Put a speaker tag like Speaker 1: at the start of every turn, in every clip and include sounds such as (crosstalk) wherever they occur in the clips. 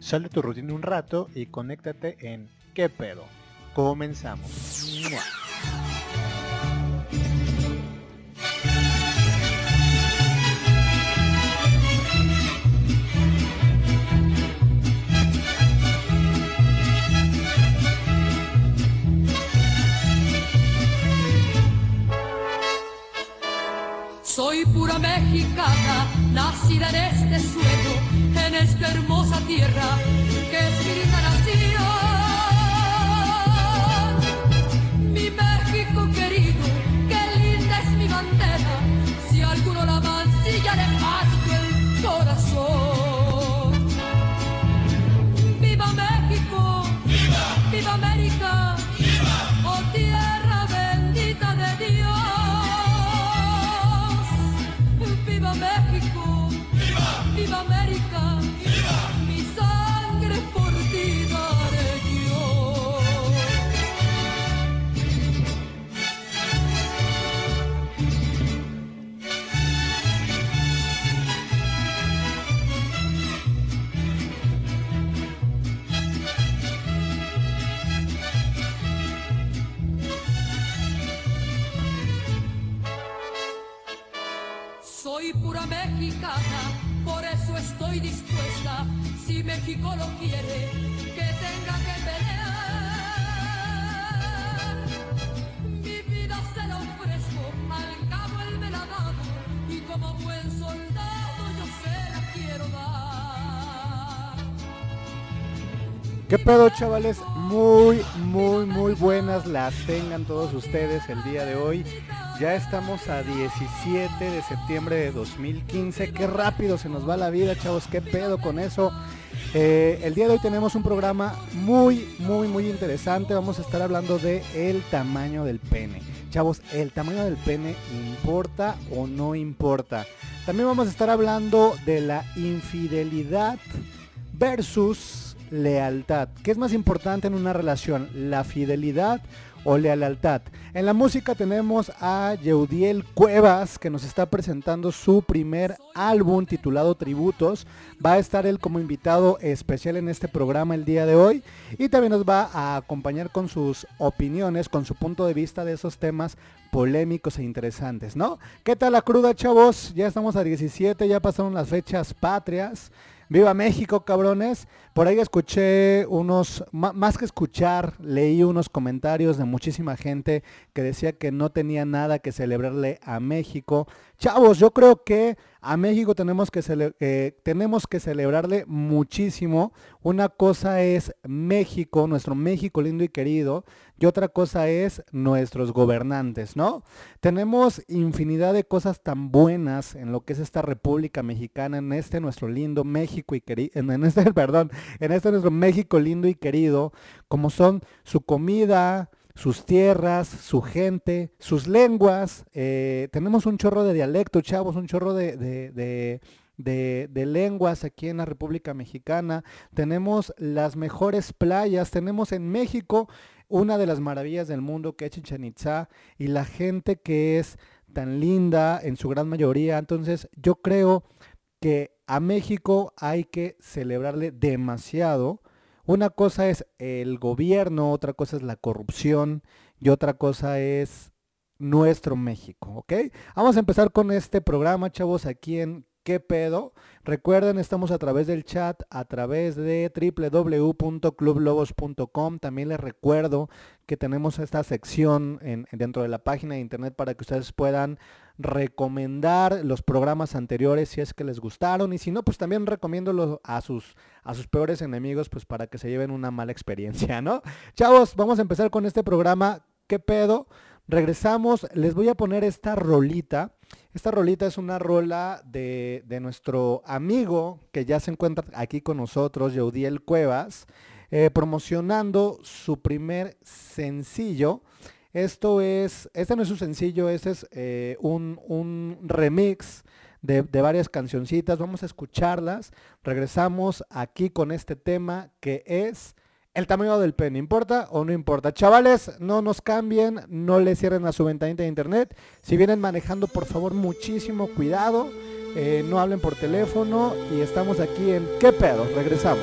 Speaker 1: Sal tu rutina un rato y conéctate en ¿Qué pedo? Comenzamos.
Speaker 2: Mexicana, nacida en este suelo en esta hermosa tierra que es mi nación. México lo quiere, que tenga que pelear. Mi vida se la ofrezco, al cabo él me la ha dado, y como buen soldado yo se la quiero dar.
Speaker 1: ¿Qué pedo chavales? Muy, muy, muy buenas las tengan todos ustedes el día de hoy. Ya estamos a 17 de septiembre de 2015. Qué rápido se nos va la vida, chavos. ¿Qué pedo con eso? Eh, el día de hoy tenemos un programa muy, muy, muy interesante. Vamos a estar hablando de el tamaño del pene. Chavos, ¿el tamaño del pene importa o no importa? También vamos a estar hablando de la infidelidad versus lealtad. ¿Qué es más importante en una relación? ¿La fidelidad o lealtad? En la música tenemos a Yeudiel Cuevas que nos está presentando su primer álbum titulado Tributos. Va a estar él como invitado especial en este programa el día de hoy y también nos va a acompañar con sus opiniones, con su punto de vista de esos temas polémicos e interesantes, ¿no? ¿Qué tal la cruda, chavos? Ya estamos a 17, ya pasaron las fechas patrias. Viva México, cabrones. Por ahí escuché unos, más que escuchar, leí unos comentarios de muchísima gente que decía que no tenía nada que celebrarle a México. Chavos, yo creo que a México tenemos que, eh, tenemos que celebrarle muchísimo. Una cosa es México, nuestro México lindo y querido, y otra cosa es nuestros gobernantes, ¿no? Tenemos infinidad de cosas tan buenas en lo que es esta República Mexicana, en este nuestro lindo México y querido, en este, (laughs) perdón, en este nuestro México lindo y querido, como son su comida, sus tierras, su gente, sus lenguas. eh, tenemos un chorro de dialecto, chavos, un chorro de, de- de- lenguas aquí en la República Mexicana. Tenemos las mejores playas. Tenemos en México una de las maravillas del mundo que es Chichen Itzá y la gente que es tan linda en su gran mayoría. Entonces yo creo que a México hay que celebrarle demasiado. Una cosa es el gobierno, otra cosa es la corrupción y otra cosa es nuestro México, ¿ok? Vamos a empezar con este programa, chavos, aquí en ¿Qué pedo? Recuerden, estamos a través del chat, a través de www.clublobos.com. También les recuerdo que tenemos esta sección en- dentro de la página de internet para que ustedes puedan recomendar los programas anteriores si es que les gustaron y si no, pues también recomiéndolo a sus, a sus peores enemigos pues para que se lleven una mala experiencia, ¿no? Chavos, vamos a empezar con este programa. ¿Qué pedo? Regresamos, les voy a poner esta rolita. Esta rolita es una rola de, de nuestro amigo que ya se encuentra aquí con nosotros, Yeudiel Cuevas, eh, promocionando su primer sencillo. Esto es, este no es un sencillo, este es eh, un, un remix de, de varias cancioncitas. Vamos a escucharlas. Regresamos aquí con este tema que es el tamaño del pen, ¿importa o no importa? Chavales, no nos cambien, no le cierren a su ventanita de internet. Si vienen manejando, por favor, muchísimo cuidado. eh, no hablen por teléfono y estamos aquí en ¿Qué pedo? Regresamos.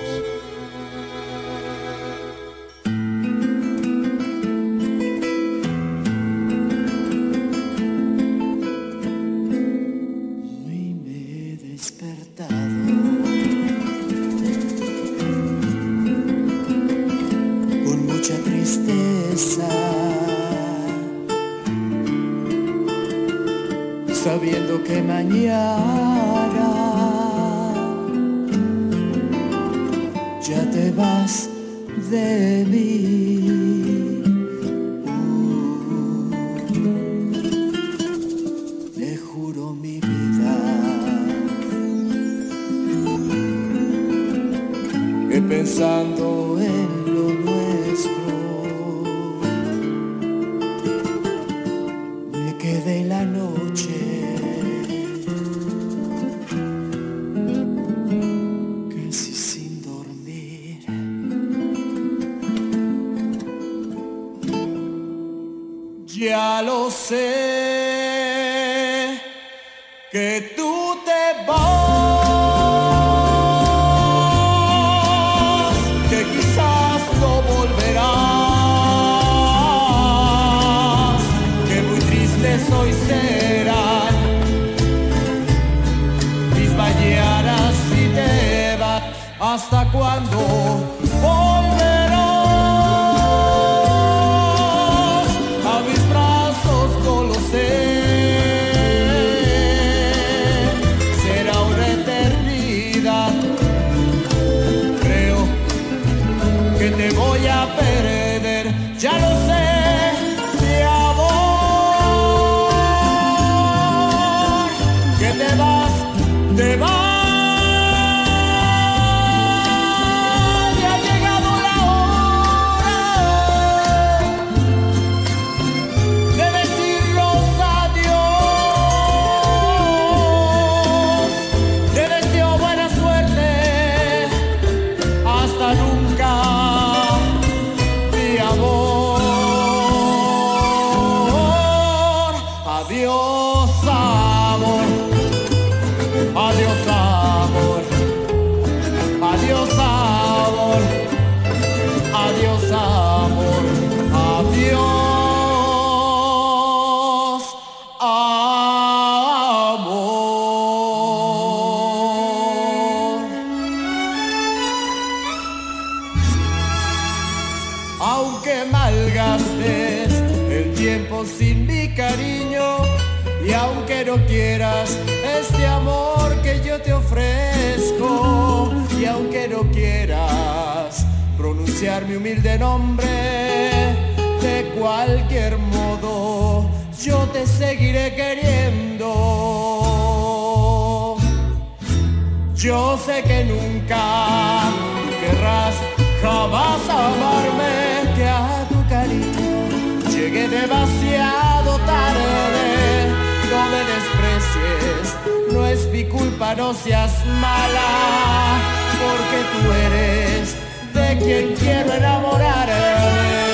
Speaker 3: Que te voy a perder, ya lo sé, humilde nombre de cualquier modo yo te seguiré queriendo yo sé que nunca querrás jamás amarme, que a tu cariño llegué demasiado tarde. No me desprecies, no es mi culpa, no seas mala, porque tú eres quien quiero enamorarme.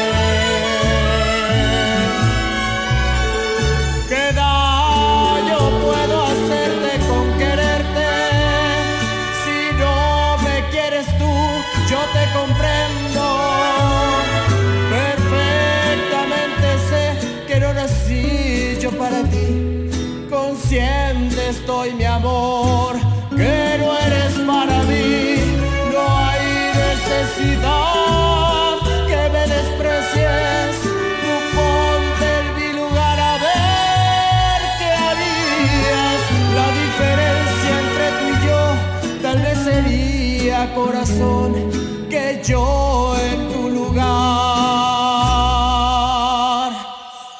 Speaker 3: Corazón que yo en tu lugar,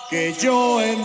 Speaker 3: que yo en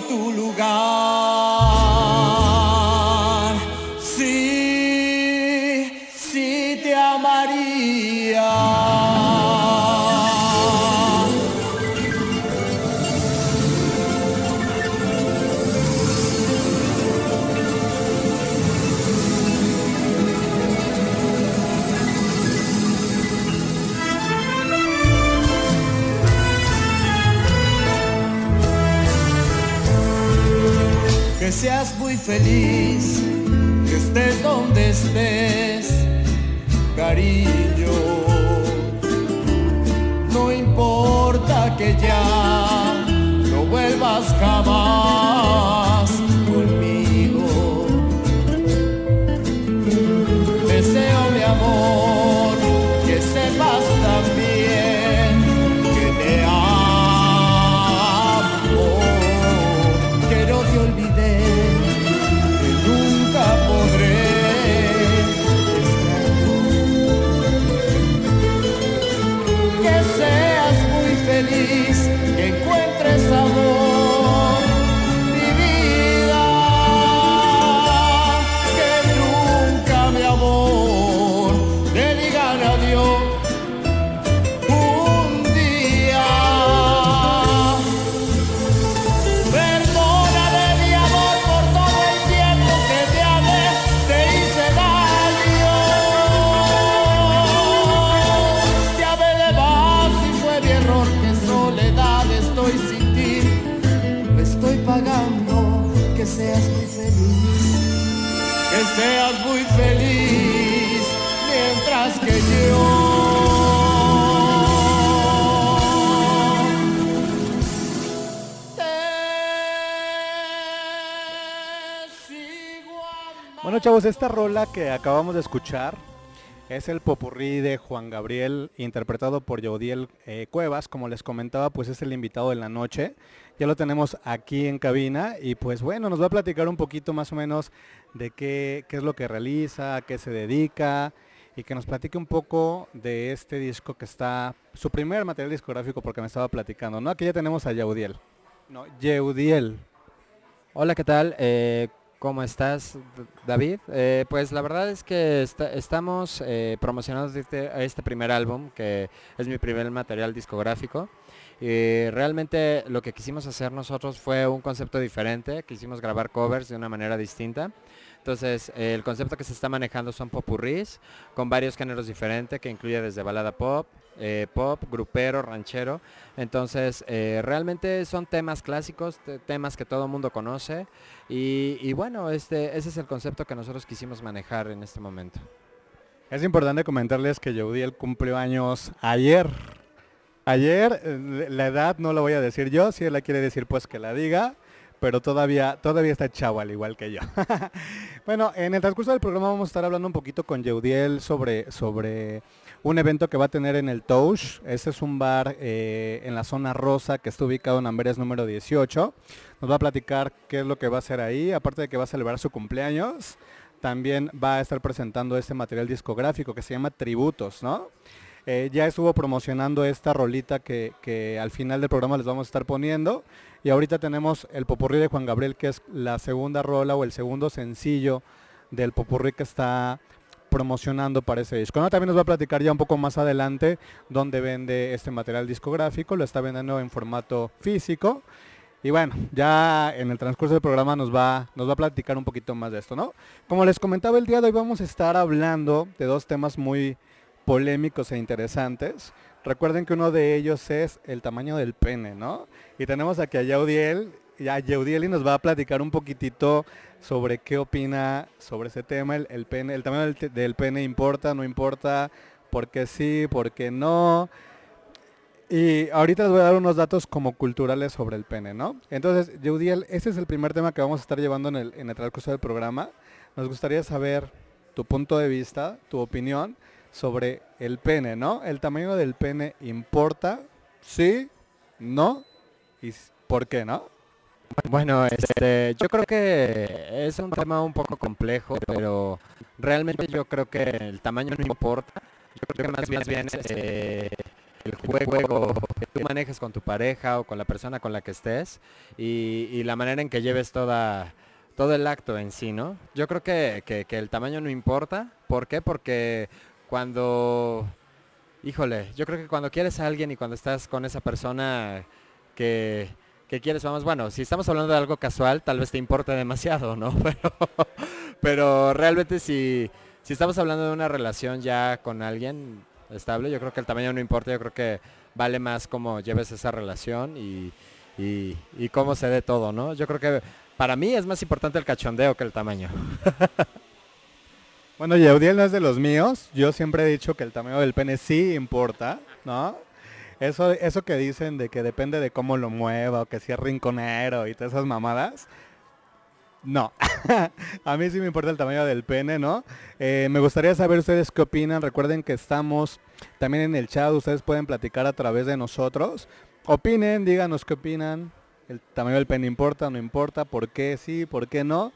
Speaker 3: que seas muy feliz, que estés donde estés, cariño. No importa que ya no vuelvas jamás
Speaker 1: chavos, esta rola que acabamos de escuchar es el popurrí de Juan Gabriel, interpretado por Yaudiel eh, Cuevas. Como les comentaba, pues es el invitado de la noche. Ya lo tenemos aquí en cabina y pues bueno, nos va a platicar un poquito más o menos de qué, es lo que realiza, a qué se dedica y que nos platique un poco de este disco que está, su primer material discográfico porque me estaba platicando, ¿no? Aquí ya tenemos a Yaudiel. No, Yeudiel.
Speaker 4: Hola, ¿qué tal? Eh, ¿Cómo estás, David? Eh, pues la verdad es que esta- estamos eh, promocionando este, este primer álbum, que es mi primer material discográfico. Y realmente lo que quisimos hacer nosotros fue un concepto diferente, quisimos grabar covers de una manera distinta. Entonces, el concepto que se está manejando son popurrís, con varios géneros diferentes, que incluye desde balada pop, eh, pop, grupero, ranchero. Entonces, eh, realmente son temas clásicos, te- temas que todo el mundo conoce. Y, bueno, este, ese es el concepto que nosotros quisimos manejar en este momento.
Speaker 1: Es importante comentarles que Yeudiel cumplió años ayer. Ayer, eh, la edad no la voy a decir yo, si él la quiere decir pues que la diga, pero todavía, todavía está chavo al igual que yo. (laughs) bueno, en el transcurso del programa vamos a estar hablando un poquito con Yeudiel sobre, sobre un evento que va a tener en el Touch. Ese es un bar eh, en la zona rosa que está ubicado en Amberes número 18. Nos va a platicar qué es lo que va a hacer ahí, aparte de que va a celebrar su cumpleaños también va a estar presentando este material discográfico que se llama Tributos, ¿no? Eh, ya estuvo promocionando esta rolita que, que al final del programa les vamos a estar poniendo. Y ahorita tenemos el popurrí de Juan Gabriel, que es la segunda rola o el segundo sencillo del popurrí que está promocionando para ese disco. ¿no? También nos va a platicar ya un poco más adelante dónde vende este material discográfico. Lo está vendiendo en formato físico. Y bueno, ya en el transcurso del programa nos va, nos va a platicar un poquito más de esto, ¿no? Como les comentaba el día de hoy vamos a estar hablando de dos temas muy polémicos e interesantes. Recuerden que uno de ellos es el tamaño del pene, ¿no? Y tenemos aquí a Yaudiel, y a Yaudiel y nos va a platicar un poquitito sobre qué opina sobre ese tema, el, el pene, el tamaño del, pene importa, no importa, por qué sí, por qué no. Y ahorita les voy a dar unos datos como culturales sobre el pene, ¿no? Entonces, Yeudiel, este es el primer tema que vamos a estar llevando en el, en el transcurso del programa. Nos gustaría saber tu punto de vista, tu opinión sobre el pene, ¿no? ¿El tamaño del pene importa? ¿Sí? ¿No? ¿Y por qué, no?
Speaker 4: Bueno, este, yo creo que es un tema un poco complejo, pero realmente yo creo que el tamaño no importa. Yo creo que más bien, bien eh, el juego que tú manejes con tu pareja o con la persona con la que estés y, la manera en que lleves toda, todo el acto en sí, ¿no? Yo creo que- que el tamaño no importa. ¿Por qué? Porque cuando, híjole, yo creo que cuando quieres a alguien y cuando estás con esa persona que, que quieres, vamos, bueno, si estamos hablando de algo casual, tal vez te importe demasiado, ¿no? (laughs) Pero, pero realmente si, si estamos hablando de una relación ya con alguien estable, yo creo que el tamaño no importa, yo creo que vale más cómo lleves esa relación y, y, y cómo se dé todo, ¿no? Yo creo que para mí es más importante el cachondeo que el tamaño. (laughs)
Speaker 1: Bueno, Yeudiel no es de los míos. Yo siempre he dicho que el tamaño del pene sí importa, ¿no? Eso, eso que dicen de que depende de cómo lo mueva o que si es rinconero y todas esas mamadas. No, (laughs) a mí sí me importa el tamaño del pene, ¿no? Eh, me gustaría saber ustedes qué opinan. Recuerden que estamos también en el chat, ustedes pueden platicar a través de nosotros. Opinen, díganos qué opinan. El tamaño del pene importa, no importa, por qué sí, por qué no.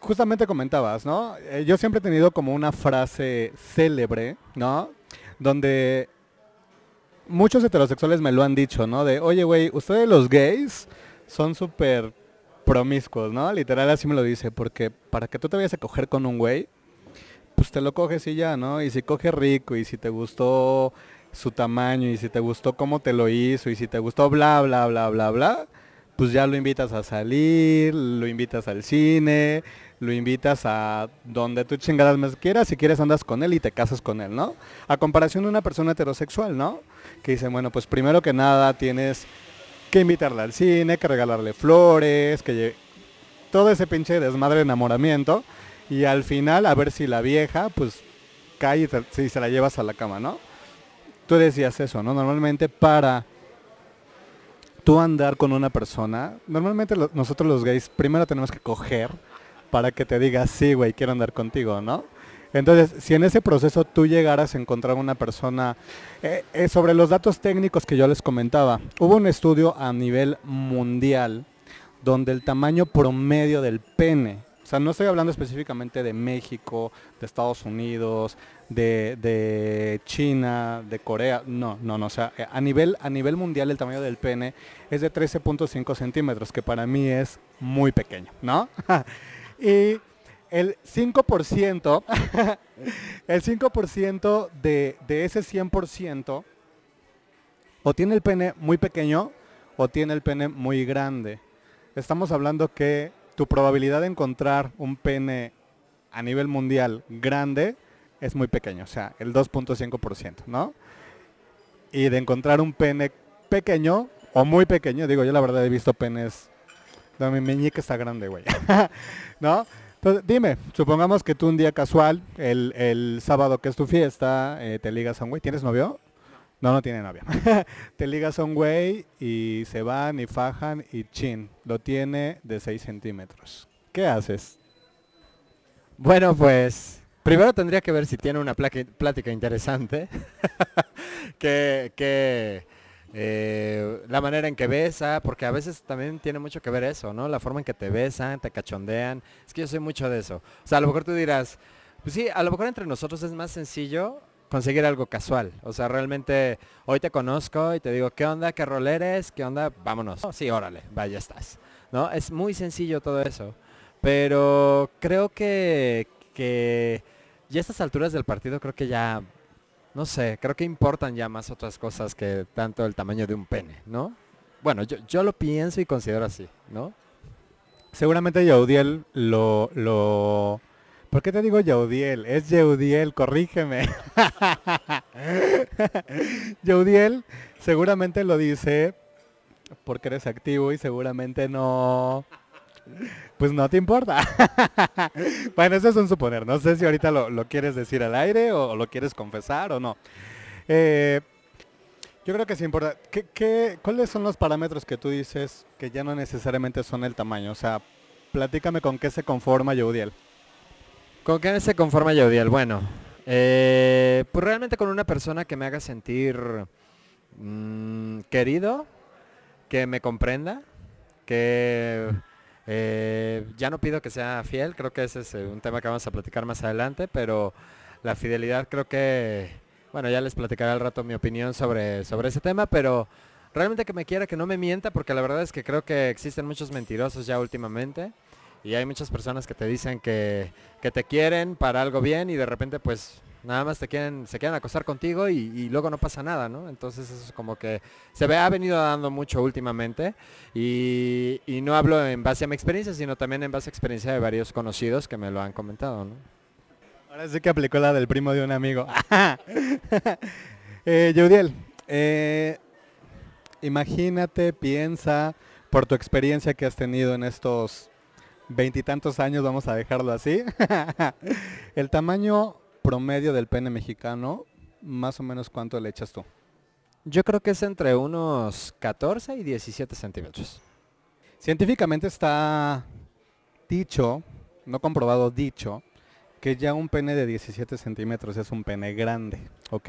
Speaker 1: Justamente comentabas, ¿no? Eh, yo siempre he tenido como una frase célebre, ¿no? Donde muchos heterosexuales me lo han dicho, ¿no? De, oye, güey, ustedes los gays son súper promiscuos, ¿no? Literal así me lo dice, porque para que tú te vayas a coger con un güey, pues te lo coges y ya, ¿no? Y si coge rico y si te gustó su tamaño y si te gustó cómo te lo hizo y si te gustó bla, bla, bla, bla, bla, pues ya lo invitas a salir, lo invitas al cine, lo invitas a donde tú chingadas más quieras, si quieres andas con él y te casas con él, ¿no? A comparación de una persona heterosexual, ¿no? Que dice, bueno, pues primero que nada tienes que invitarla al cine, que regalarle flores, que lle- todo ese pinche desmadre de enamoramiento y al final a ver si la vieja pues cae y si se la llevas a la cama, ¿no? Tú decías eso, ¿no? Normalmente para tú andar con una persona, normalmente nosotros los gays primero tenemos que coger para que te diga, sí, güey, quiero andar contigo, ¿no? Entonces, si en ese proceso tú llegaras a encontrar una persona, eh, eh, sobre los datos técnicos que yo les comentaba, hubo un estudio a nivel mundial donde el tamaño promedio del pene, o sea, no estoy hablando específicamente de México, de Estados Unidos, de, de China, de Corea, no, no, no, o sea, eh, a nivel, a nivel mundial el tamaño del pene es de 13.5 centímetros, que para mí es muy pequeño, ¿no? (laughs) y el 5%, (laughs) el 5% de, de ese 100% o tiene el pene muy pequeño o tiene el pene muy grande. Estamos hablando que tu probabilidad de encontrar un pene a nivel mundial grande es muy pequeño, o sea, el 2.5%, ¿no? Y de encontrar un pene pequeño o muy pequeño, digo, yo la verdad he visto penes, no, mi meñique está grande, güey, (laughs) ¿no? Entonces, dime, supongamos que tú un día casual, el, el sábado que es tu fiesta, eh, te ligas a un güey, ¿tienes novio? No, no tiene novia. (laughs) te ligas a un güey y se van y fajan y chin, lo tiene de 6 centímetros. ¿Qué haces?
Speaker 4: Bueno, pues primero tendría que ver si tiene una plática interesante, (laughs) que, que eh, la manera en que besa, porque a veces también tiene mucho que ver eso, ¿no? La forma en que te besan, te cachondean. Es que yo soy mucho de eso. O sea, a lo mejor tú dirás, pues sí, a lo mejor entre nosotros es más sencillo conseguir algo casual. O sea, realmente hoy te conozco y te digo, ¿qué onda? ¿Qué rol eres? ¿Qué onda? Vámonos. Oh, sí, órale, vaya estás. ¿No? Es muy sencillo todo eso. Pero creo que, que ya a estas alturas del partido creo que ya, no sé, creo que importan ya más otras cosas que tanto el tamaño de un pene, ¿no? Bueno, yo, yo lo pienso y considero así, ¿no?
Speaker 1: Seguramente Yaudiel lo, lo... ¿Por qué te digo Yaudiel? Es Yaudiel, corrígeme. (laughs) Yaudiel seguramente lo dice porque eres activo y seguramente no... Pues no te importa. (laughs) bueno, eso es un suponer. No sé si ahorita lo, lo quieres decir al aire o, lo quieres confesar o no. Eh, yo creo que sí importa. ¿Qué, qué, cuáles son los parámetros que tú dices que ya no necesariamente son el tamaño? O sea, platícame con qué se conforma Yaudiel.
Speaker 4: ¿Con qué se conforma Yaudiel? Bueno, eh, pues realmente con una persona que me haga sentir mm, querido, que me comprenda, que eh, ya no pido que sea fiel, creo que ese es eh, un tema que vamos a platicar más adelante, pero la fidelidad creo que, bueno, ya les platicaré al rato mi opinión sobre, sobre ese tema, pero realmente que me quiera, que no me mienta, porque la verdad es que creo que existen muchos mentirosos ya últimamente. Y hay muchas personas que te dicen que, que te quieren para algo bien y de repente pues nada más te quieren, se quieren acostar contigo y, luego no pasa nada, ¿no? Entonces eso es como que se ve, ha venido dando mucho últimamente y, no hablo en base a mi experiencia, sino también en base a experiencia de varios conocidos que me lo han comentado, ¿no?
Speaker 1: Ahora sí que aplicó la del primo de un amigo. (laughs) eh, eh, Imagínate, piensa, por tu experiencia que has tenido en estos veintitantos años, vamos a dejarlo así. (laughs) el tamaño promedio del pene mexicano, más o menos cuánto le echas tú.
Speaker 4: Yo creo que es entre unos 14 y 17 centímetros.
Speaker 1: Científicamente está dicho, no comprobado, dicho, que ya un pene de 17 centímetros es un pene grande, ¿ok?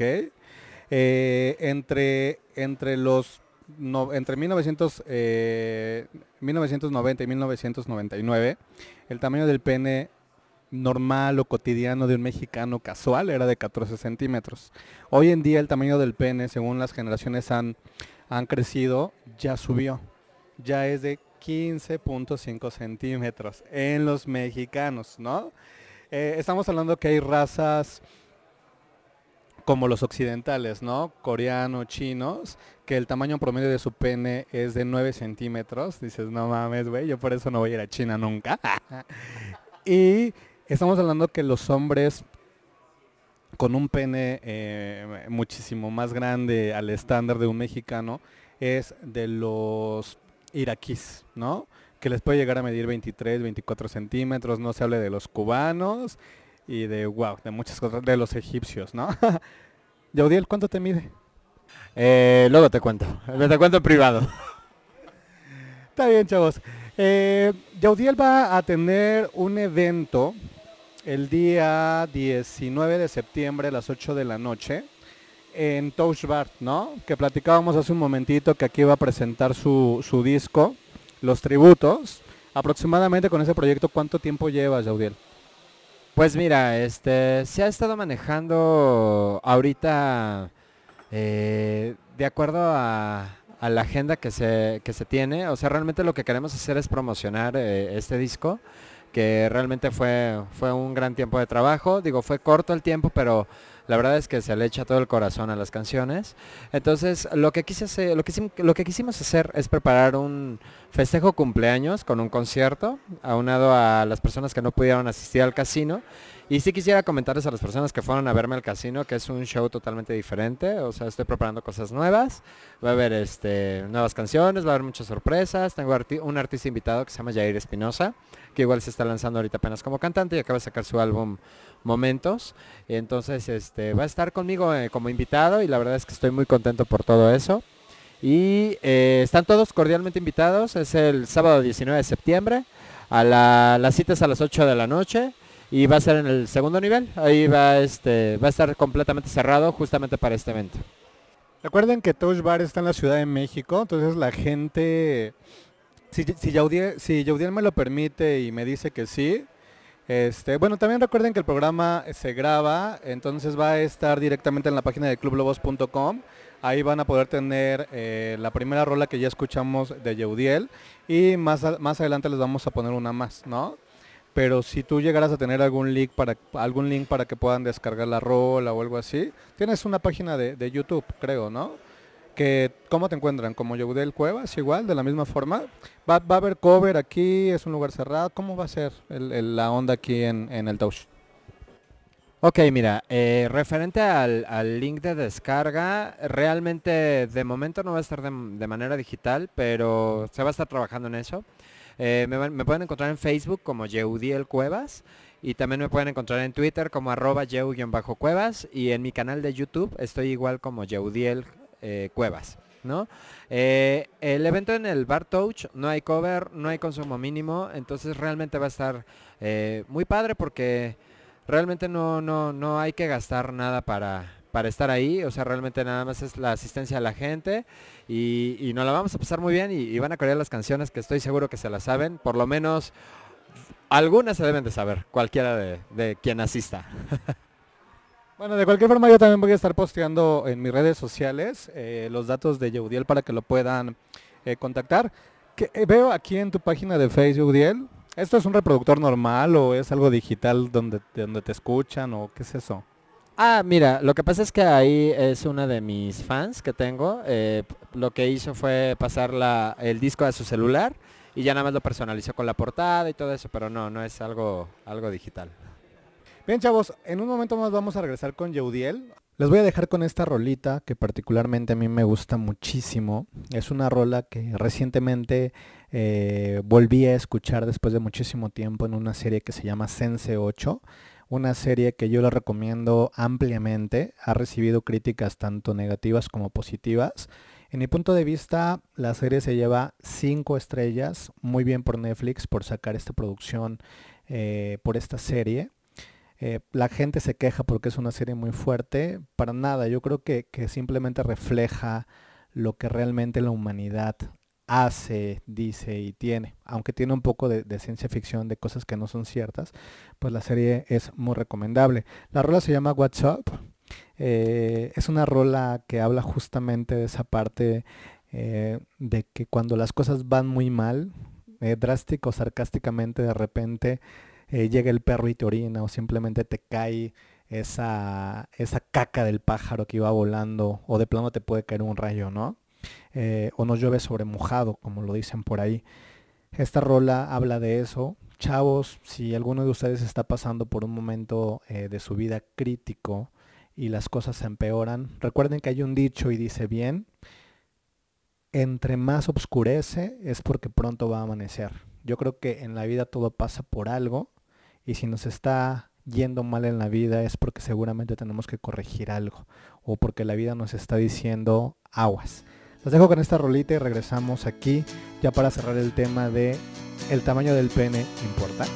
Speaker 1: Eh, entre, entre los no- entre 1900, eh, 1990 y 1999, el tamaño del pene normal o cotidiano de un mexicano casual era de 14 centímetros. Hoy en día el tamaño del pene, según las generaciones han, han crecido, ya subió. Ya es de 15.5 centímetros en los mexicanos, ¿no? Eh, estamos hablando que hay razas como los occidentales, ¿no? Coreanos, chinos, que el tamaño promedio de su pene es de 9 centímetros. Dices, no mames, güey, yo por eso no voy a ir a China nunca. (laughs) y estamos hablando que los hombres con un pene eh, muchísimo más grande al estándar de un mexicano es de los iraquíes, ¿no? Que les puede llegar a medir 23, 24 centímetros, no se hable de los cubanos y de, wow, de muchas cosas, de los egipcios, ¿no? (laughs) Yaudiel, ¿cuánto te mide?
Speaker 4: Eh, luego te cuento. Te cuento en privado.
Speaker 1: Está bien, chavos. Eh, Yaudiel va a tener un evento el día 19 de septiembre a las 8 de la noche en Touch Bar, ¿no? Que platicábamos hace un momentito que aquí va a presentar su, su disco, Los Tributos. Aproximadamente con ese proyecto, ¿cuánto tiempo llevas, Yaudiel?
Speaker 4: Pues mira, este se ha estado manejando ahorita eh, de acuerdo a, a la agenda que se, que se tiene. O sea, realmente lo que queremos hacer es promocionar eh, este disco, que realmente fue, fue un gran tiempo de trabajo. Digo, fue corto el tiempo, pero la verdad es que se le echa todo el corazón a las canciones. Entonces, lo que, quise lo, que, lo que quisimos hacer es preparar un festejo cumpleaños con un concierto, aunado a las personas que no pudieron asistir al casino. Y sí quisiera comentarles a las personas que fueron a verme al casino que es un show totalmente diferente, o sea, estoy preparando cosas nuevas, va a haber este, nuevas canciones, va a haber muchas sorpresas, tengo un artista invitado que se llama Jair Espinosa, que igual se está lanzando ahorita apenas como cantante y acaba de sacar su álbum Momentos, entonces este, va a estar conmigo eh, como invitado y la verdad es que estoy muy contento por todo eso. Y eh, están todos cordialmente invitados, es el sábado 19 de septiembre, a la, las citas a las 8 de la noche y va a ser en el segundo nivel, ahí va, este, va a estar completamente cerrado justamente para este evento.
Speaker 1: Recuerden que Touch Bar está en la Ciudad de México, entonces la gente, si, si, Yaudiel, si me lo permite y me dice que sí, este, bueno, también recuerden que el programa se graba, entonces va a estar directamente en la página de clublobos.com. Ahí van a poder tener eh, la primera rola que ya escuchamos de Yeudiel y más, más adelante les vamos a poner una más, ¿no? Pero si tú llegaras a tener algún link para algún link para que puedan descargar la rola o algo así, tienes una página de, de YouTube, creo, ¿no? Que cómo te encuentran, como Yeudel Cuevas, igual, de la misma forma. Va, va a haber cover aquí, es un lugar cerrado. ¿Cómo va a ser la onda aquí en, en el Touch?
Speaker 4: Ok, mira, eh, referente al, al link de descarga, realmente de momento no va a estar de, de manera digital, pero se va a estar trabajando en eso. Eh, me, pueden encontrar en Facebook como Yeudiel Cuevas y también me pueden encontrar en Twitter como arroba Yeu-Cuevas y en mi canal de YouTube estoy igual como Yeudiel eh, Cuevas. ¿no? Eh, el evento en el Bar Touch no hay cover, no hay consumo mínimo, entonces realmente va a estar muy padre porque realmente no, no, no hay que gastar nada para, para estar ahí, o sea, realmente nada más es la asistencia a la gente y, y nos la vamos a pasar muy bien y, van a corear las canciones que estoy seguro que se las saben, por lo menos algunas se deben de saber, cualquiera de, de quien asista. (laughs)
Speaker 1: Bueno, de cualquier forma yo también voy a estar posteando en mis redes sociales eh, los datos de Yeudiel para que lo puedan eh, contactar. Que, eh, veo aquí en tu página de Facebook, Yeudiel, ¿esto es un reproductor normal o es algo digital donde, donde te escuchan o qué es eso?
Speaker 4: Ah, mira, lo que pasa es que ahí es una de mis fans que tengo. eh, lo que hizo fue pasar la- el disco a su celular y ya nada más lo personalizó con la portada y todo eso, pero no, no es algo, algo digital.
Speaker 1: Bien, chavos, en un momento más vamos a regresar con Yeudiel. Les voy a dejar con esta rolita que particularmente a mí me gusta muchísimo. Es una rola que recientemente eh, volví a escuchar después de muchísimo tiempo en una serie que se llama Sense 8. Una serie que yo la recomiendo ampliamente. Ha recibido críticas tanto negativas como positivas. En mi punto de vista, la serie se lleva 5 estrellas. Muy bien por Netflix por sacar esta producción, eh, por esta serie. Eh, la gente se queja porque es una serie muy fuerte. Para nada, yo creo que, simplemente refleja lo que realmente la humanidad hace, dice y tiene. Aunque tiene un poco de, ciencia ficción, de cosas que no son ciertas, pues la serie es muy recomendable. La rola se llama What's Up. Eh, es una rola que habla justamente de esa parte eh, de que cuando las cosas van muy mal, drástico, sarcásticamente, de repente eh, llega el perro y te orina o simplemente te cae esa, esa caca del pájaro que iba volando o de plano te puede caer un rayo, ¿no? Eh, o no llueve sobre mojado, como lo dicen por ahí. Esta rola habla de eso. Chavos, si alguno de ustedes está pasando por un momento eh, de su vida crítico y las cosas se empeoran, recuerden que hay un dicho y dice bien, entre más oscurece es porque pronto va a amanecer. Yo creo que en la vida todo pasa por algo y si nos está yendo mal en la vida es porque seguramente tenemos que corregir algo o porque la vida nos está diciendo aguas. Los dejo con esta rolita y regresamos aquí ya para cerrar el tema de el tamaño del pene importa.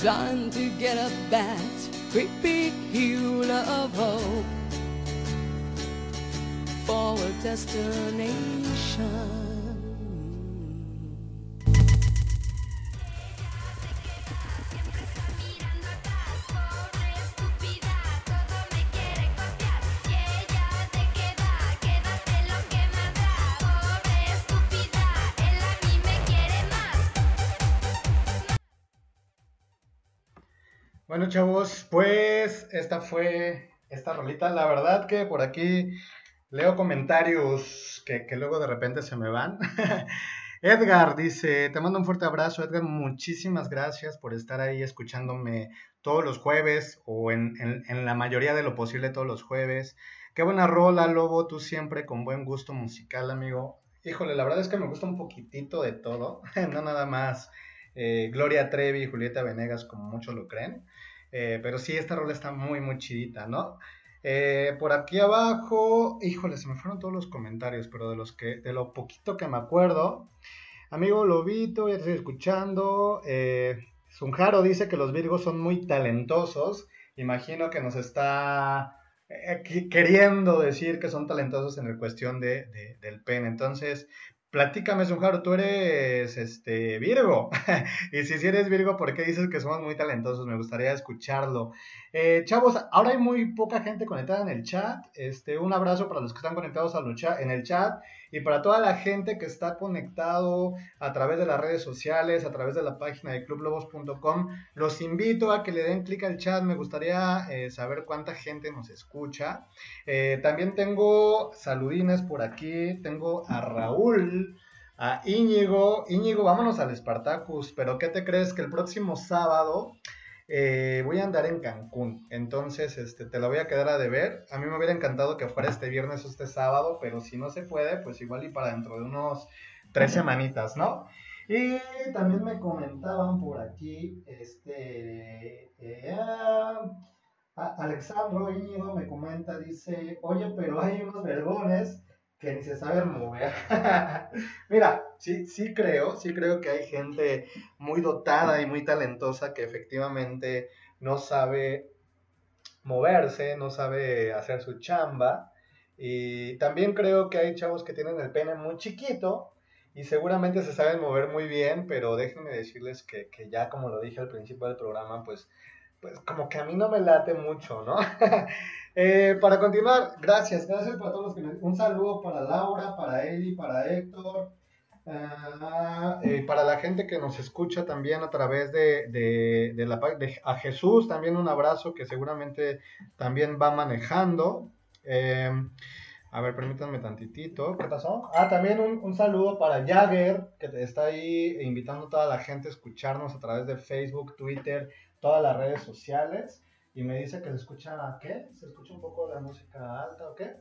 Speaker 3: Trying to get up that big hill of hope for a destination.
Speaker 5: Chavos, pues esta fue esta rolita. La verdad que por aquí leo comentarios que, que luego de repente se me van. (laughs) Edgar dice, te mando un fuerte abrazo, Edgar, muchísimas gracias por estar ahí escuchándome todos los jueves o en, en- la mayoría de lo posible todos los jueves. Qué buena rola, Lobo, tú siempre con buen gusto musical, amigo. Híjole, la verdad es que me gusta un poquitito de todo, (laughs) no nada más eh, Gloria Trevi y Julieta Venegas como muchos lo creen. Eh, pero sí, esta rola está muy, muy chidita, ¿no? Eh, por aquí abajo, híjole, se me fueron todos los comentarios, pero de los que, de lo poquito que me acuerdo, amigo Lobito, ya te estoy escuchando. Eh, Sunjaro dice que los Virgos son muy talentosos. Imagino que nos está eh, queriendo decir que son talentosos en la cuestión de, de- del pene. Entonces, platícame, Sunjaro, tú eres este Virgo. (laughs) y si, si eres Virgo, ¿por qué dices que somos muy talentosos? Me gustaría escucharlo. Eh, chavos, ahora hay muy poca gente conectada en el chat. Este, un abrazo para los que están conectados en el chat y para toda la gente que está conectado a través de las redes sociales, a través de la página de clublobos.com. Los invito a que le den clic al chat. Me gustaría eh, saber cuánta gente nos escucha. Eh, también tengo saludines por aquí. Tengo a Raúl. A Íñigo, Íñigo, vámonos al Spartacus, pero ¿qué te crees? Que el próximo sábado eh, voy a andar en Cancún, entonces este, te la voy a quedar a deber. A mí me hubiera encantado que fuera este viernes o este sábado, pero si no se puede, pues igual y para dentro de unos tres semanitas, ¿no? Y también me comentaban por aquí, este, eh, ah, Alexandro Íñigo me comenta, dice, oye, pero hay unos vergones que ni se saben mover. (laughs) Mira, sí, sí creo, sí creo que hay gente muy dotada y muy talentosa que efectivamente no sabe moverse, no sabe hacer su chamba. Y también creo que hay chavos que tienen el pene muy chiquito y seguramente se saben mover muy bien, pero déjenme decirles que, que ya como lo dije al principio del programa, pues, pues como que a mí no me late mucho, ¿no? (laughs) Eh, para continuar, gracias, gracias para todos los que me... Un saludo para Laura, para Eli, para Héctor, Ah, para la gente que nos escucha también a través de, de, de la de- a Jesús, también un abrazo que seguramente también va manejando. Eh, a ver, permítanme tantitito. ¿Qué pasó? Ah, también un, un saludo para Jagger, que está ahí invitando a toda la gente a escucharnos a través de Facebook, Twitter, todas las redes sociales. Y me dice que se escucha, ¿qué? ¿Se escucha un poco la música alta o qué?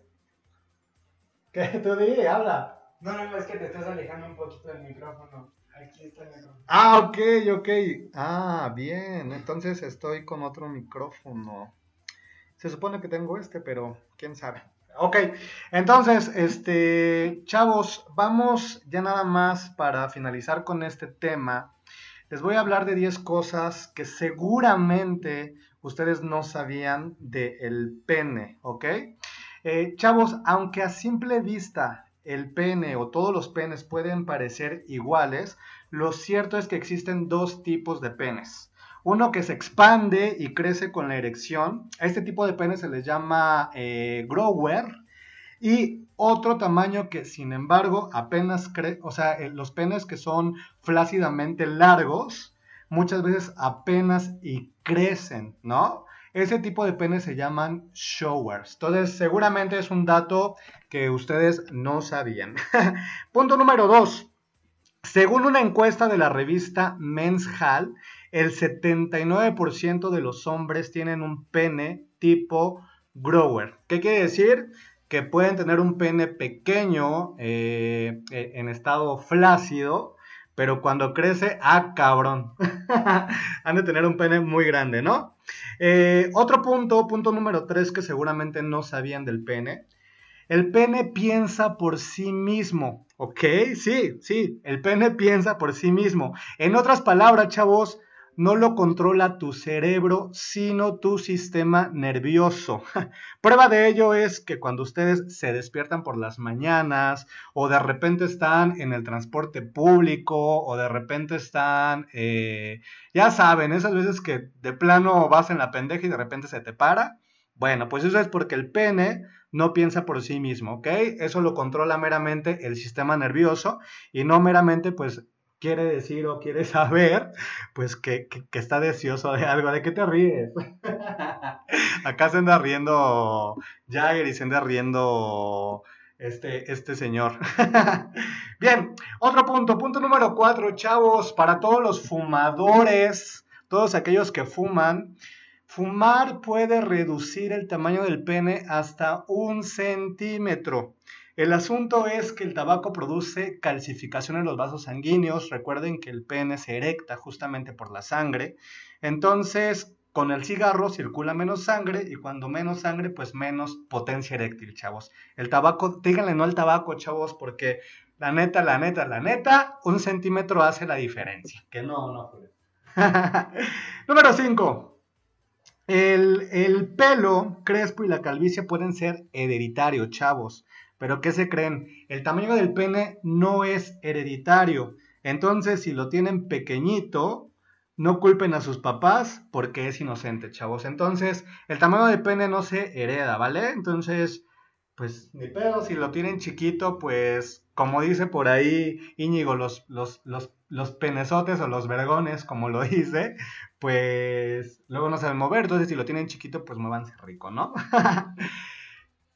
Speaker 5: (laughs) ¿Qué? Tú di, habla.
Speaker 6: No, no, es que te estás alejando un poquito del micrófono. Aquí está el micrófono.
Speaker 5: Ah, ok, ok. Ah, bien. Entonces estoy con otro micrófono. Se supone que tengo este, pero quién sabe. Ok, entonces, este, chavos, vamos ya nada más para finalizar con este tema. Les voy a hablar de 10 cosas que seguramente ustedes no sabían del pene, ¿ok? Eh, chavos, aunque a simple vista el pene o todos los penes pueden parecer iguales, lo cierto es que existen dos tipos de penes. Uno que se expande y crece con la erección. A este tipo de pene se les llama eh, grower. Y otro tamaño que, sin embargo, apenas crece, o sea, eh, los penes que son flácidamente largos, muchas veces apenas y crecen, ¿no? Ese tipo de penes se llaman showers. Entonces, seguramente es un dato que ustedes no sabían. (laughs) Punto número dos. Según una encuesta de la revista Men's Health, el 79% de los hombres tienen un pene tipo grower. ¿Qué quiere decir? Que pueden tener un pene pequeño eh, eh, en estado flácido, pero cuando crece, ah, cabrón. (laughs) Han de tener un pene muy grande, ¿no? Eh, otro punto, punto número 3 que seguramente no sabían del pene. El pene piensa por sí mismo, ¿ok? Sí, sí, el pene piensa por sí mismo. En otras palabras, chavos, no lo controla tu cerebro, sino tu sistema nervioso. (laughs) Prueba de ello es que cuando ustedes se despiertan por las mañanas o de repente están en el transporte público o de repente están, eh, ya saben, esas veces que de plano vas en la pendeja y de repente se te para. Bueno, pues eso es porque el pene no piensa por sí mismo, ¿ok? Eso lo controla meramente el sistema nervioso y no meramente pues quiere decir o quiere (laughs) saber, pues que, que- que está deseoso de algo. ¿De qué te ríes? (laughs) Acá se anda riendo Jagger y se anda riendo este, este señor. (laughs) Bien, otro punto, punto número cuatro, chavos, para todos los fumadores, todos aquellos que fuman, fumar puede reducir el tamaño del pene hasta un centímetro. El asunto es que el tabaco produce calcificación en los vasos sanguíneos. Recuerden que el pene se erecta justamente por la sangre. Entonces, con el cigarro circula menos sangre y cuando menos sangre, pues menos potencia eréctil, chavos. El tabaco, díganle no al tabaco, chavos, porque la neta, la neta, la neta, un centímetro hace la diferencia. Que no, no, Julio. (laughs) Número 5. El, el pelo crespo y la calvicie pueden ser hereditarios, chavos. Pero ¿qué se creen? El tamaño del pene no es hereditario. Entonces, si lo tienen pequeñito, no culpen a sus papás porque es inocente, chavos. Entonces, el tamaño del pene no se hereda, ¿vale? Entonces, pues ni pedo, si lo tienen chiquito, pues como dice por ahí Íñigo, los, los, los, los penezotes o los vergones, como lo (laughs) dice, pues luego no saben mover. Entonces, si lo tienen chiquito, pues muévanse rico, ¿no? (laughs)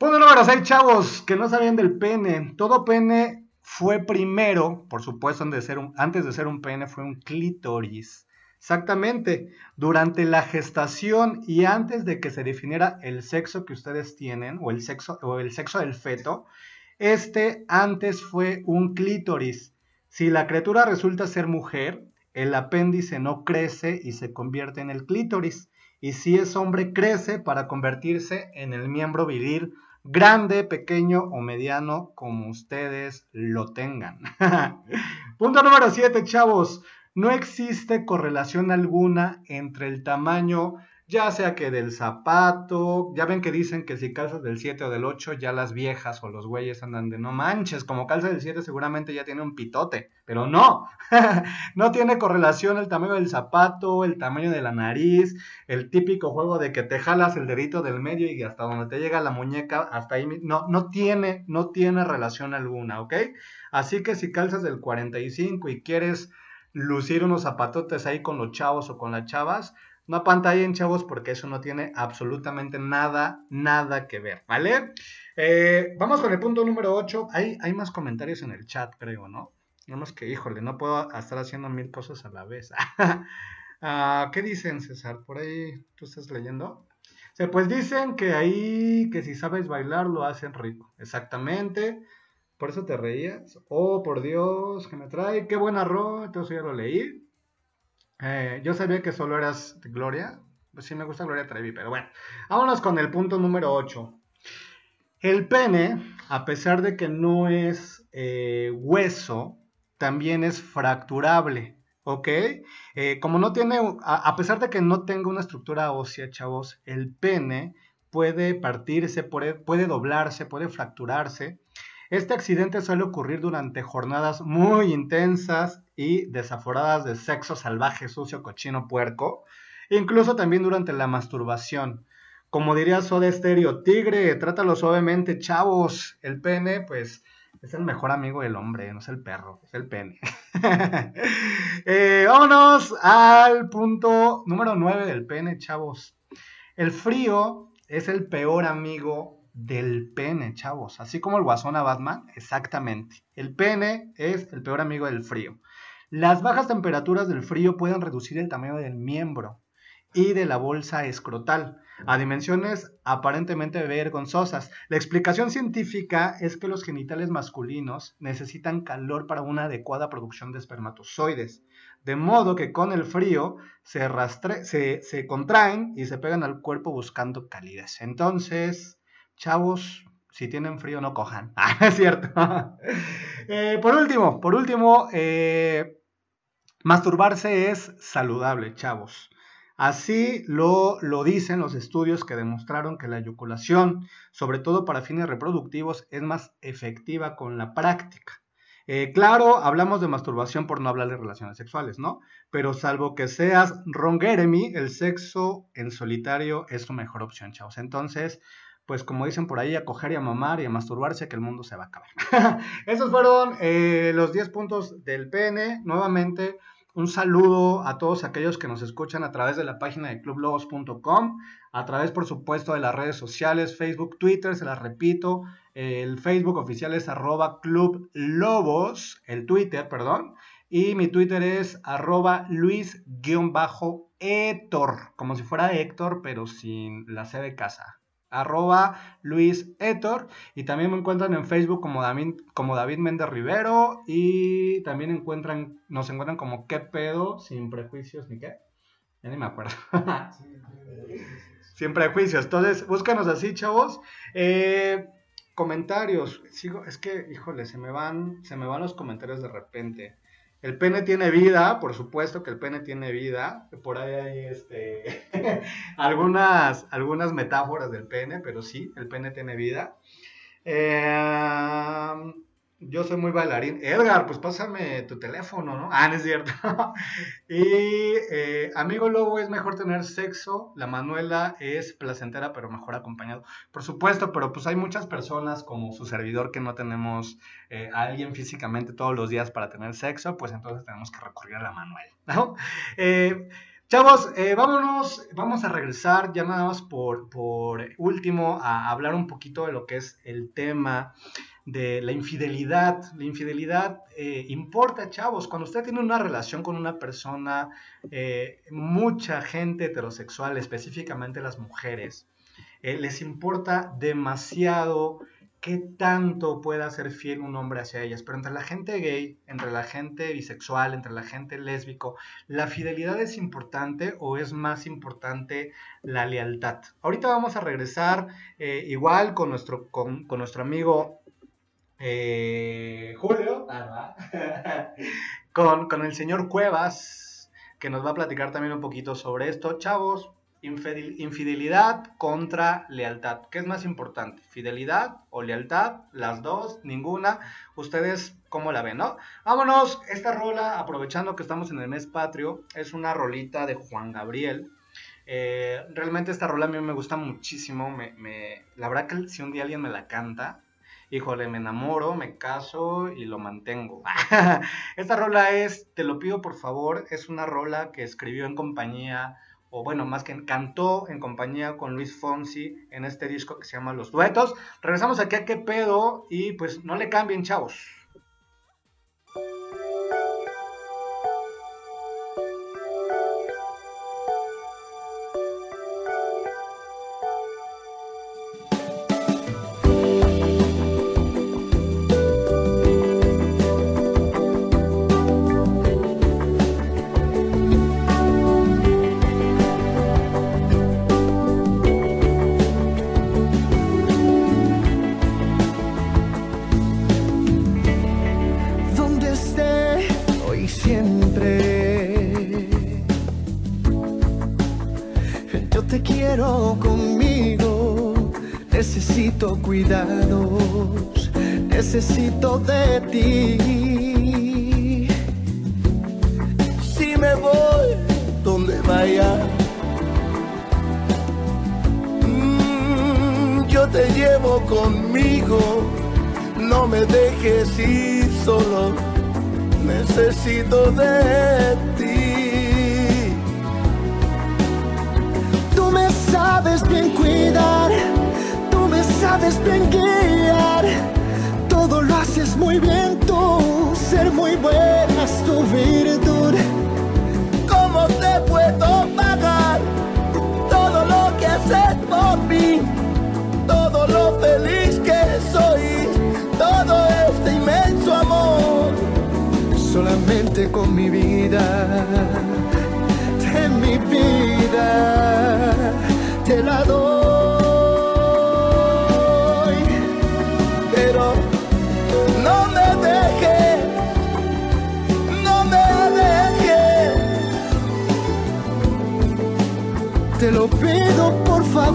Speaker 5: Punto número 6, chavos, que no sabían del pene. Todo pene fue primero, por supuesto, antes de ser un, antes de ser un pene, fue un clítoris. Exactamente. Durante la gestación y antes de que se definiera el sexo que ustedes tienen, o el sexo, o el sexo del feto, este antes fue un clítoris. Si la criatura resulta ser mujer, el apéndice no crece y se convierte en el clítoris. Y si es hombre, crece para convertirse en el miembro viril grande, pequeño o mediano, como ustedes lo tengan. (laughs) Punto número 7, chavos. No existe correlación alguna entre el tamaño, ya sea que del zapato, ya ven que dicen que si calzas del 7 o del 8, ya las viejas o los güeyes andan de no manches, como calza del 7 seguramente ya tiene un pitote, pero no, (laughs) no tiene correlación el tamaño del zapato, el tamaño de la nariz, el típico juego de que te jalas el dedito del medio y hasta donde te llega la muñeca, hasta ahí, no, no tiene, no tiene relación alguna, ¿ok? Así que si calzas del 45 y quieres lucir unos zapatotes ahí con los chavos o con las chavas, no apantallen chavos porque eso no tiene absolutamente nada, nada que ver, ¿vale? Eh, vamos con el punto número 8. Hay, hay más comentarios en el chat, creo, ¿no? Vamos que, híjole, no puedo estar haciendo mil cosas a la vez. (laughs) Ah, ¿Qué dicen, César? Por ahí, ¿tú estás leyendo? O sea, pues dicen que ahí, que si sabes bailar, lo hacen rico. Exactamente. Por eso te reías. Oh, por Dios, que me trae. Qué buen arroz. Entonces ya lo leí. Eh, yo sabía que solo eras Gloria. Pues sí, me gusta Gloria Trevi, pero bueno. Vámonos con el punto número 8. El pene, a pesar de que no es eh, hueso, también es fracturable. ¿Ok? Eh, como no tiene, a, a pesar de que no tenga una estructura ósea, chavos, el pene puede partirse, puede, puede doblarse, puede fracturarse. Este accidente suele ocurrir durante jornadas muy intensas y desaforadas de sexo salvaje, sucio, cochino, puerco. Incluso también durante la masturbación. Como diría Soda Stereo, tigre, trátalo suavemente, chavos. El pene, pues, es el mejor amigo del hombre, no es el perro, es el pene. (laughs) Eh, vámonos al punto número 9 del pene, chavos. El frío es el peor amigo del pene, chavos. Así como el guasón a Batman, exactamente. El pene es el peor amigo del frío. Las bajas temperaturas del frío pueden reducir el tamaño del miembro y de la bolsa escrotal a dimensiones aparentemente vergonzosas. La explicación científica es que los genitales masculinos necesitan calor para una adecuada producción de espermatozoides, de modo que con el frío se, rastre- se, contraen y se pegan al cuerpo buscando calidez. Entonces, chavos, si tienen frío no cojan. (laughs) Ah, es cierto. (laughs) Eh, por último, por último, eh, masturbarse es saludable, chavos. Así lo, lo dicen los estudios que demostraron que la eyaculación, sobre todo para fines reproductivos, es más efectiva con la práctica. Eh, claro, hablamos de masturbación por no hablar de relaciones sexuales, ¿no? Pero salvo que seas Ron Jeremy, el sexo en solitario es tu mejor opción, chavos. Entonces, pues como dicen por ahí, a coger y a mamar y a masturbarse, que el mundo se va a acabar. (laughs) Esos fueron eh, los 10 puntos del pene. Nuevamente, un saludo a todos aquellos que nos escuchan a través de la página de clublobos.com, a través, por supuesto, de las redes sociales, Facebook, Twitter, se las repito. El Facebook oficial es arroba clublobos, el Twitter, perdón. Y mi Twitter es arroba luis-etor, como si fuera Héctor, pero sin la C de casa arroba Luis Etor y también me encuentran en Facebook como David, como David Méndez Rivero y también encuentran, nos encuentran como qué pedo, sin prejuicios ni qué, ya ni me acuerdo. (laughs) sin prejuicios, entonces búscanos así chavos. Eh, comentarios, sigo, es que, híjole, se me van, se me van los comentarios de repente. El pene tiene vida, por supuesto que el pene tiene vida. Por ahí hay este, (laughs) algunas, algunas metáforas del pene, pero sí, el pene tiene vida. Eh, yo soy muy bailarín. Edgar, pues pásame tu teléfono, ¿no? Ah, es cierto. (laughs) y eh, amigo lobo, es mejor tener sexo. La Manuela es placentera, pero mejor acompañado. Por supuesto, pero pues hay muchas personas como su servidor que no tenemos eh, a alguien físicamente todos los días para tener sexo, pues entonces tenemos que recurrir a la Manuela, (laughs) ¿no? Eh, Chavos, vámonos, vamos a regresar ya nada más por, por último a hablar un poquito de lo que es el tema de la infidelidad. La infidelidad eh, importa, chavos. Cuando usted tiene una relación con una persona, eh, mucha gente heterosexual, específicamente las mujeres, eh, les importa demasiado qué tanto pueda ser fiel un hombre hacia ellas. Pero entre la gente gay, entre la gente bisexual, entre la gente lésbico, ¿la fidelidad es importante o es más importante la lealtad? Ahorita vamos a regresar igual con nuestro, con, con nuestro amigo eh, Julio, (laughs) con, con el señor Cuevas, que nos va a platicar también un poquito sobre esto. Chavos, infidel- infidelidad contra lealtad. ¿Qué es más importante? ¿Fidelidad o lealtad? Las dos, ninguna. Ustedes, ¿cómo la ven, no? Vámonos, esta rola, aprovechando que estamos en el mes patrio, es una rolita de Juan Gabriel. Eh, realmente esta rola a mí me gusta muchísimo. Me- la verdad que si un día alguien me la canta, híjole, me enamoro, me caso y lo mantengo. (laughs) esta rola es, te lo pido por favor, es una rola que escribió en compañía o bueno, más que cantó en compañía con Luis Fonsi en este disco que se llama Los Duetos. Regresamos aquí a qué pedo y pues no le cambien, chavos.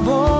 Speaker 3: more.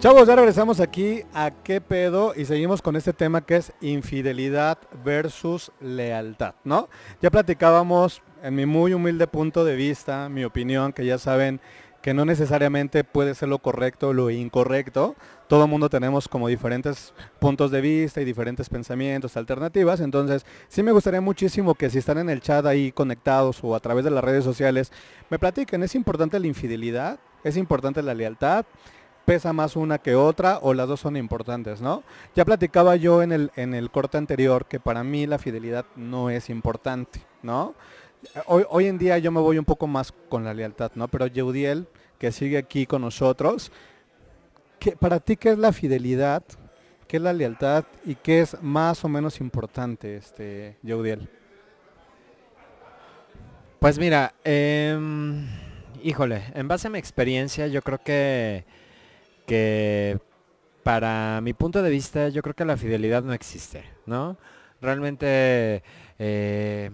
Speaker 1: Chavos, ya regresamos aquí a qué pedo y seguimos con este tema que es infidelidad versus lealtad, ¿no? Ya platicábamos en mi muy humilde punto de vista, mi opinión, que ya saben que no necesariamente puede ser lo correcto o lo incorrecto. Todo mundo tenemos como diferentes puntos de vista y diferentes pensamientos, alternativas. Entonces, sí me gustaría muchísimo que si están en el chat ahí conectados o a través de las redes sociales, me platiquen, ¿es importante la infidelidad? ¿Es importante la lealtad? Pesa más una que otra o las dos son importantes, ¿no? Ya platicaba yo en el, en el corte anterior que para mí la fidelidad no es importante, ¿no? Hoy, en día yo me voy un poco más con la lealtad, ¿no? Pero Yeudiel, que sigue aquí con nosotros, ¿qué, para ti qué es la fidelidad? ¿Qué es la lealtad? ¿Y qué es más o menos importante, este, Yeudiel?
Speaker 4: Pues mira, em, híjole, en base a mi experiencia, yo creo que, que para mi punto de vista, yo creo que la fidelidad no existe, ¿no? Realmente, eh,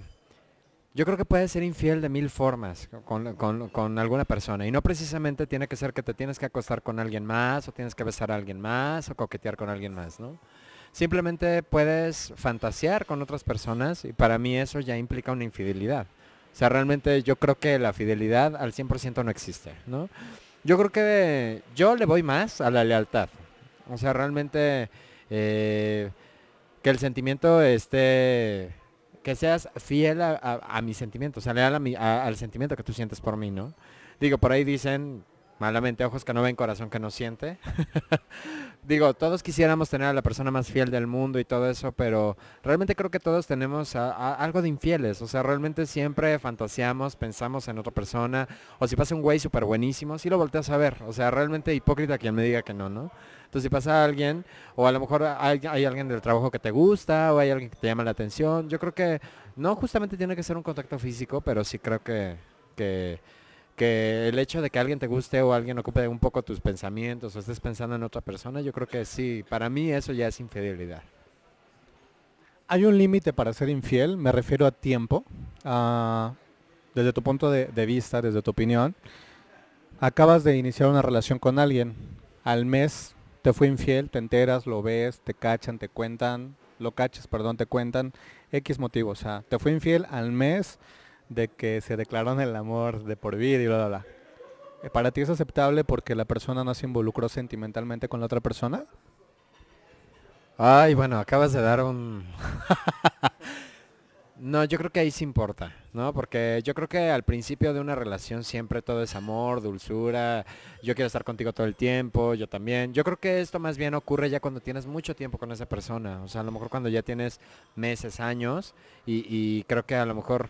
Speaker 4: yo creo que puedes ser infiel de mil formas con, con- con alguna persona y no precisamente tiene que ser que te tienes que acostar con alguien más o tienes que besar a alguien más o coquetear con alguien más, ¿no? Simplemente puedes fantasear con otras personas y para mí eso ya implica una infidelidad. O sea, realmente yo creo que la fidelidad al 100% no existe, ¿no? Yo creo que yo le voy más a la lealtad. O sea, realmente eh, que el sentimiento esté, que seas fiel a, a- a mi sentimiento, o sea, leal a mi- al sentimiento que tú sientes por mí, ¿no? Digo, por ahí dicen, malamente, ojos que no ven, corazón que no siente. (laughs) Digo, todos quisiéramos tener a la persona más fiel del mundo y todo eso, pero realmente creo que todos tenemos algo de infieles. O sea, realmente siempre fantaseamos, pensamos en otra persona. O si pasa un güey súper buenísimo, sí lo volteas a ver. O sea, realmente hipócrita quien me diga que no, ¿no? Entonces si pasa alguien, o a lo mejor hay, hay alguien del trabajo que te gusta, o hay alguien que te llama la atención, yo creo que no justamente tiene que ser un contacto físico, pero sí creo que, que, que el hecho de que alguien te guste o alguien ocupe un poco tus pensamientos o estés pensando en otra persona, yo creo que sí, para mí eso ya es infidelidad.
Speaker 1: ¿Hay un límite para ser infiel? Me refiero a tiempo. Desde tu punto de, de vista, desde tu opinión, acabas de iniciar una relación con alguien. Al mes te fue infiel, te enteras, lo ves, te cachan, te cuentan, lo cachas, perdón, te cuentan X motivo. O sea, te fue infiel al mes de que se declararon el amor de por vida y bla, bla, bla. Eh, ¿Para ti es aceptable porque la persona no se involucró sentimentalmente con la otra persona?
Speaker 4: Ay, bueno, acabas de dar un... (laughs) no, yo creo que ahí sí importa, ¿no? Porque yo creo que al principio de una relación siempre todo es amor, dulzura, yo quiero estar contigo todo el tiempo, yo también. Yo creo que esto más bien ocurre ya cuando tienes mucho tiempo con esa persona, o sea, a lo mejor cuando ya tienes meses, años, y, y creo que a lo mejor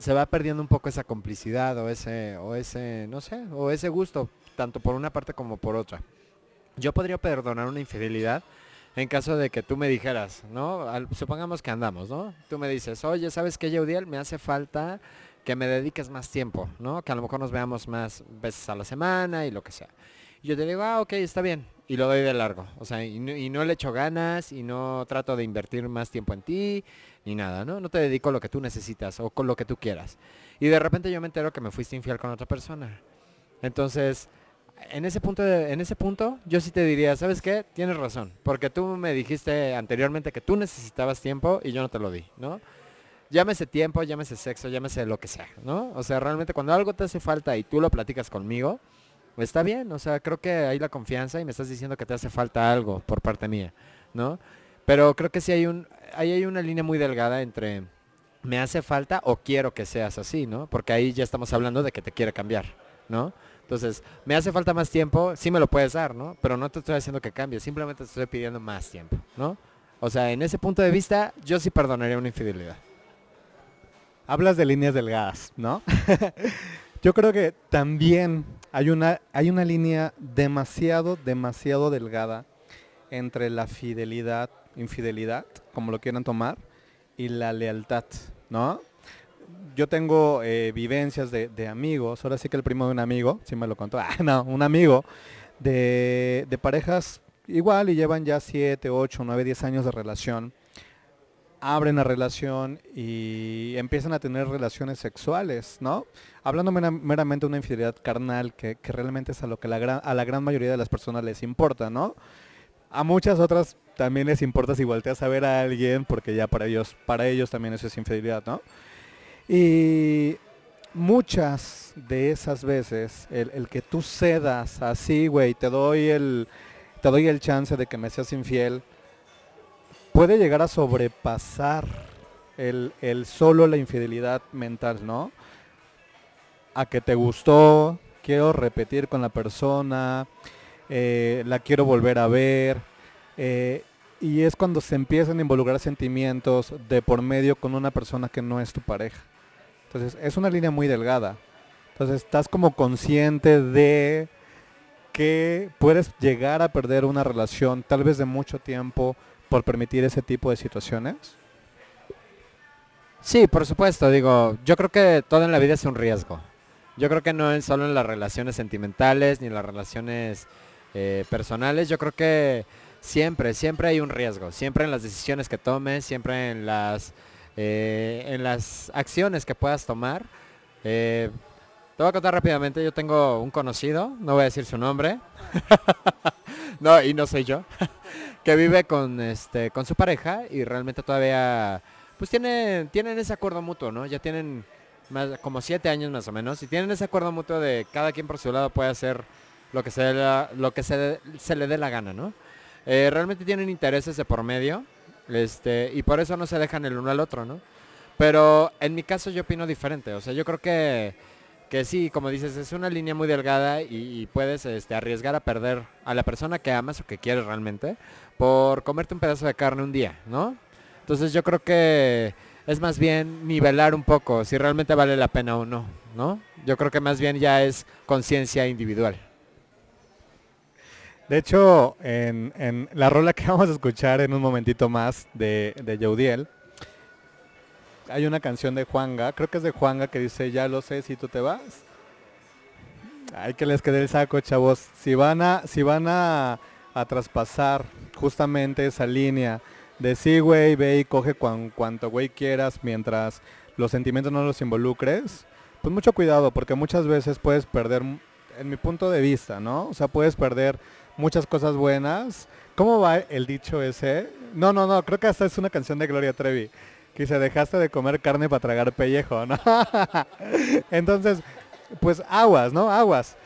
Speaker 4: se va perdiendo un poco esa complicidad o ese, o ese, no sé, o ese gusto, tanto por una parte como por otra. Yo podría perdonar una infidelidad en caso de que tú me dijeras, ¿no? Al- supongamos que andamos, ¿no? Tú me dices, oye, ¿sabes qué, Yeudiel? Me hace falta que me dediques más tiempo, ¿no? Que a lo mejor nos veamos más veces a la semana y lo que sea. Y yo te digo, ah, ok, está bien. Y lo doy de largo. O sea, no, y no le echo ganas y no trato de invertir más tiempo en ti ni nada, ¿no? No te dedico lo que tú necesitas o con lo que tú quieras. Y de repente yo me entero que me fuiste infiel con otra persona. Entonces, en ese punto, en ese punto, yo sí te diría, ¿sabes qué? Tienes razón, porque tú me dijiste anteriormente que tú necesitabas tiempo y yo no te lo di, ¿no? Llámese tiempo, llámese sexo, llámese lo que sea, ¿no? O sea, realmente cuando algo te hace falta y tú lo platicas conmigo, está bien, o sea, creo que hay la confianza y me estás diciendo que te hace falta algo por parte mía, ¿no? Pero creo que sí hay un, ahí hay una línea muy delgada entre me hace falta o quiero que seas así, ¿no? Porque ahí ya estamos hablando de que te quiere cambiar, ¿no? Entonces, me hace falta más tiempo, sí me lo puedes dar, ¿no? Pero no te estoy haciendo que cambies, simplemente te estoy pidiendo más tiempo, ¿no? O sea, en ese punto de vista, yo sí perdonaría una infidelidad.
Speaker 1: Hablas de líneas delgadas, ¿no? (laughs) Yo creo que también hay una, hay una línea demasiado, demasiado delgada entre la fidelidad, infidelidad, como lo quieran tomar, y la lealtad, ¿no? Yo tengo eh, vivencias de, de amigos, ahora sí que el primo de un amigo, sí me lo contó, (laughs) ah, no, un amigo, de, de parejas igual y llevan ya 7, 8, 9, 10 años de relación. abren la relación y empiezan a tener relaciones sexuales, ¿no? Hablando mera- meramente de una infidelidad carnal que, que realmente es a lo que a la gran mayoría de las personas les importa, ¿no? A muchas otras también les importa si volteas a ver a alguien porque ya para ellos, para ellos también eso es infidelidad, ¿no? Y muchas de esas veces, el, el que tú cedas así, güey, te doy el, te doy el chance de que me seas infiel, puede llegar a sobrepasar el, el solo la infidelidad mental, ¿no? A que te gustó, quiero repetir con la persona, eh, la quiero volver a ver, eh, y es cuando se empiezan a involucrar sentimientos de por medio con una persona que no es tu pareja. Entonces es una línea muy delgada. Entonces estás como consciente de que puedes llegar a perder una relación tal vez de mucho tiempo por permitir ese tipo de situaciones.
Speaker 4: Sí, por supuesto, digo, yo creo que todo en la vida es un riesgo. Yo creo que no es solo en las relaciones sentimentales ni en las relaciones eh, personales, yo creo que siempre, siempre hay un riesgo, siempre en las decisiones que tomes, siempre en las, eh, en las acciones que puedas tomar. Eh, te voy a contar rápidamente, yo tengo un conocido, no voy a decir su nombre, (laughs) no, y no soy yo, (laughs) que vive con, este, con su pareja y realmente todavía pues tienen, tienen ese acuerdo mutuo, ¿no? Ya tienen más, como siete años más o menos y tienen ese acuerdo mutuo de cada quien por su lado puede hacer lo que se, lo que se, se le dé la gana, ¿no? Eh, realmente tienen intereses de por medio este, y por eso no se dejan el uno al otro, ¿no? Pero en mi caso yo opino diferente, o sea, yo creo que, que sí, como dices, es una línea muy delgada y, y puedes este, arriesgar a perder a la persona que amas o que quieres realmente por comerte un pedazo de carne un día, ¿no? Entonces yo creo que es más bien nivelar un poco si realmente vale la pena o no, ¿no? Yo creo que más bien ya es conciencia individual.
Speaker 1: De hecho, en, la rola que (laughs) vamos a escuchar en un momentito más de, de hay una canción de Juanga, creo que es de Juanga que dice, ya lo sé si tú te vas. Hay que les quede el saco, chavos. Si van a, si van a, a traspasar justamente esa línea de sí, güey, ve y coge cuan- cuanto güey quieras mientras los sentimientos no los involucres, pues mucho cuidado porque muchas veces puedes perder, en mi punto de vista, ¿no? O sea, puedes perder muchas cosas buenas. ¿Cómo va el dicho ese? No, no, no, creo que hasta es una canción de Gloria Trevi. Que dice, dejaste de comer carne para tragar pellejo, ¿no? (laughs) Entonces, pues aguas, ¿no? Aguas.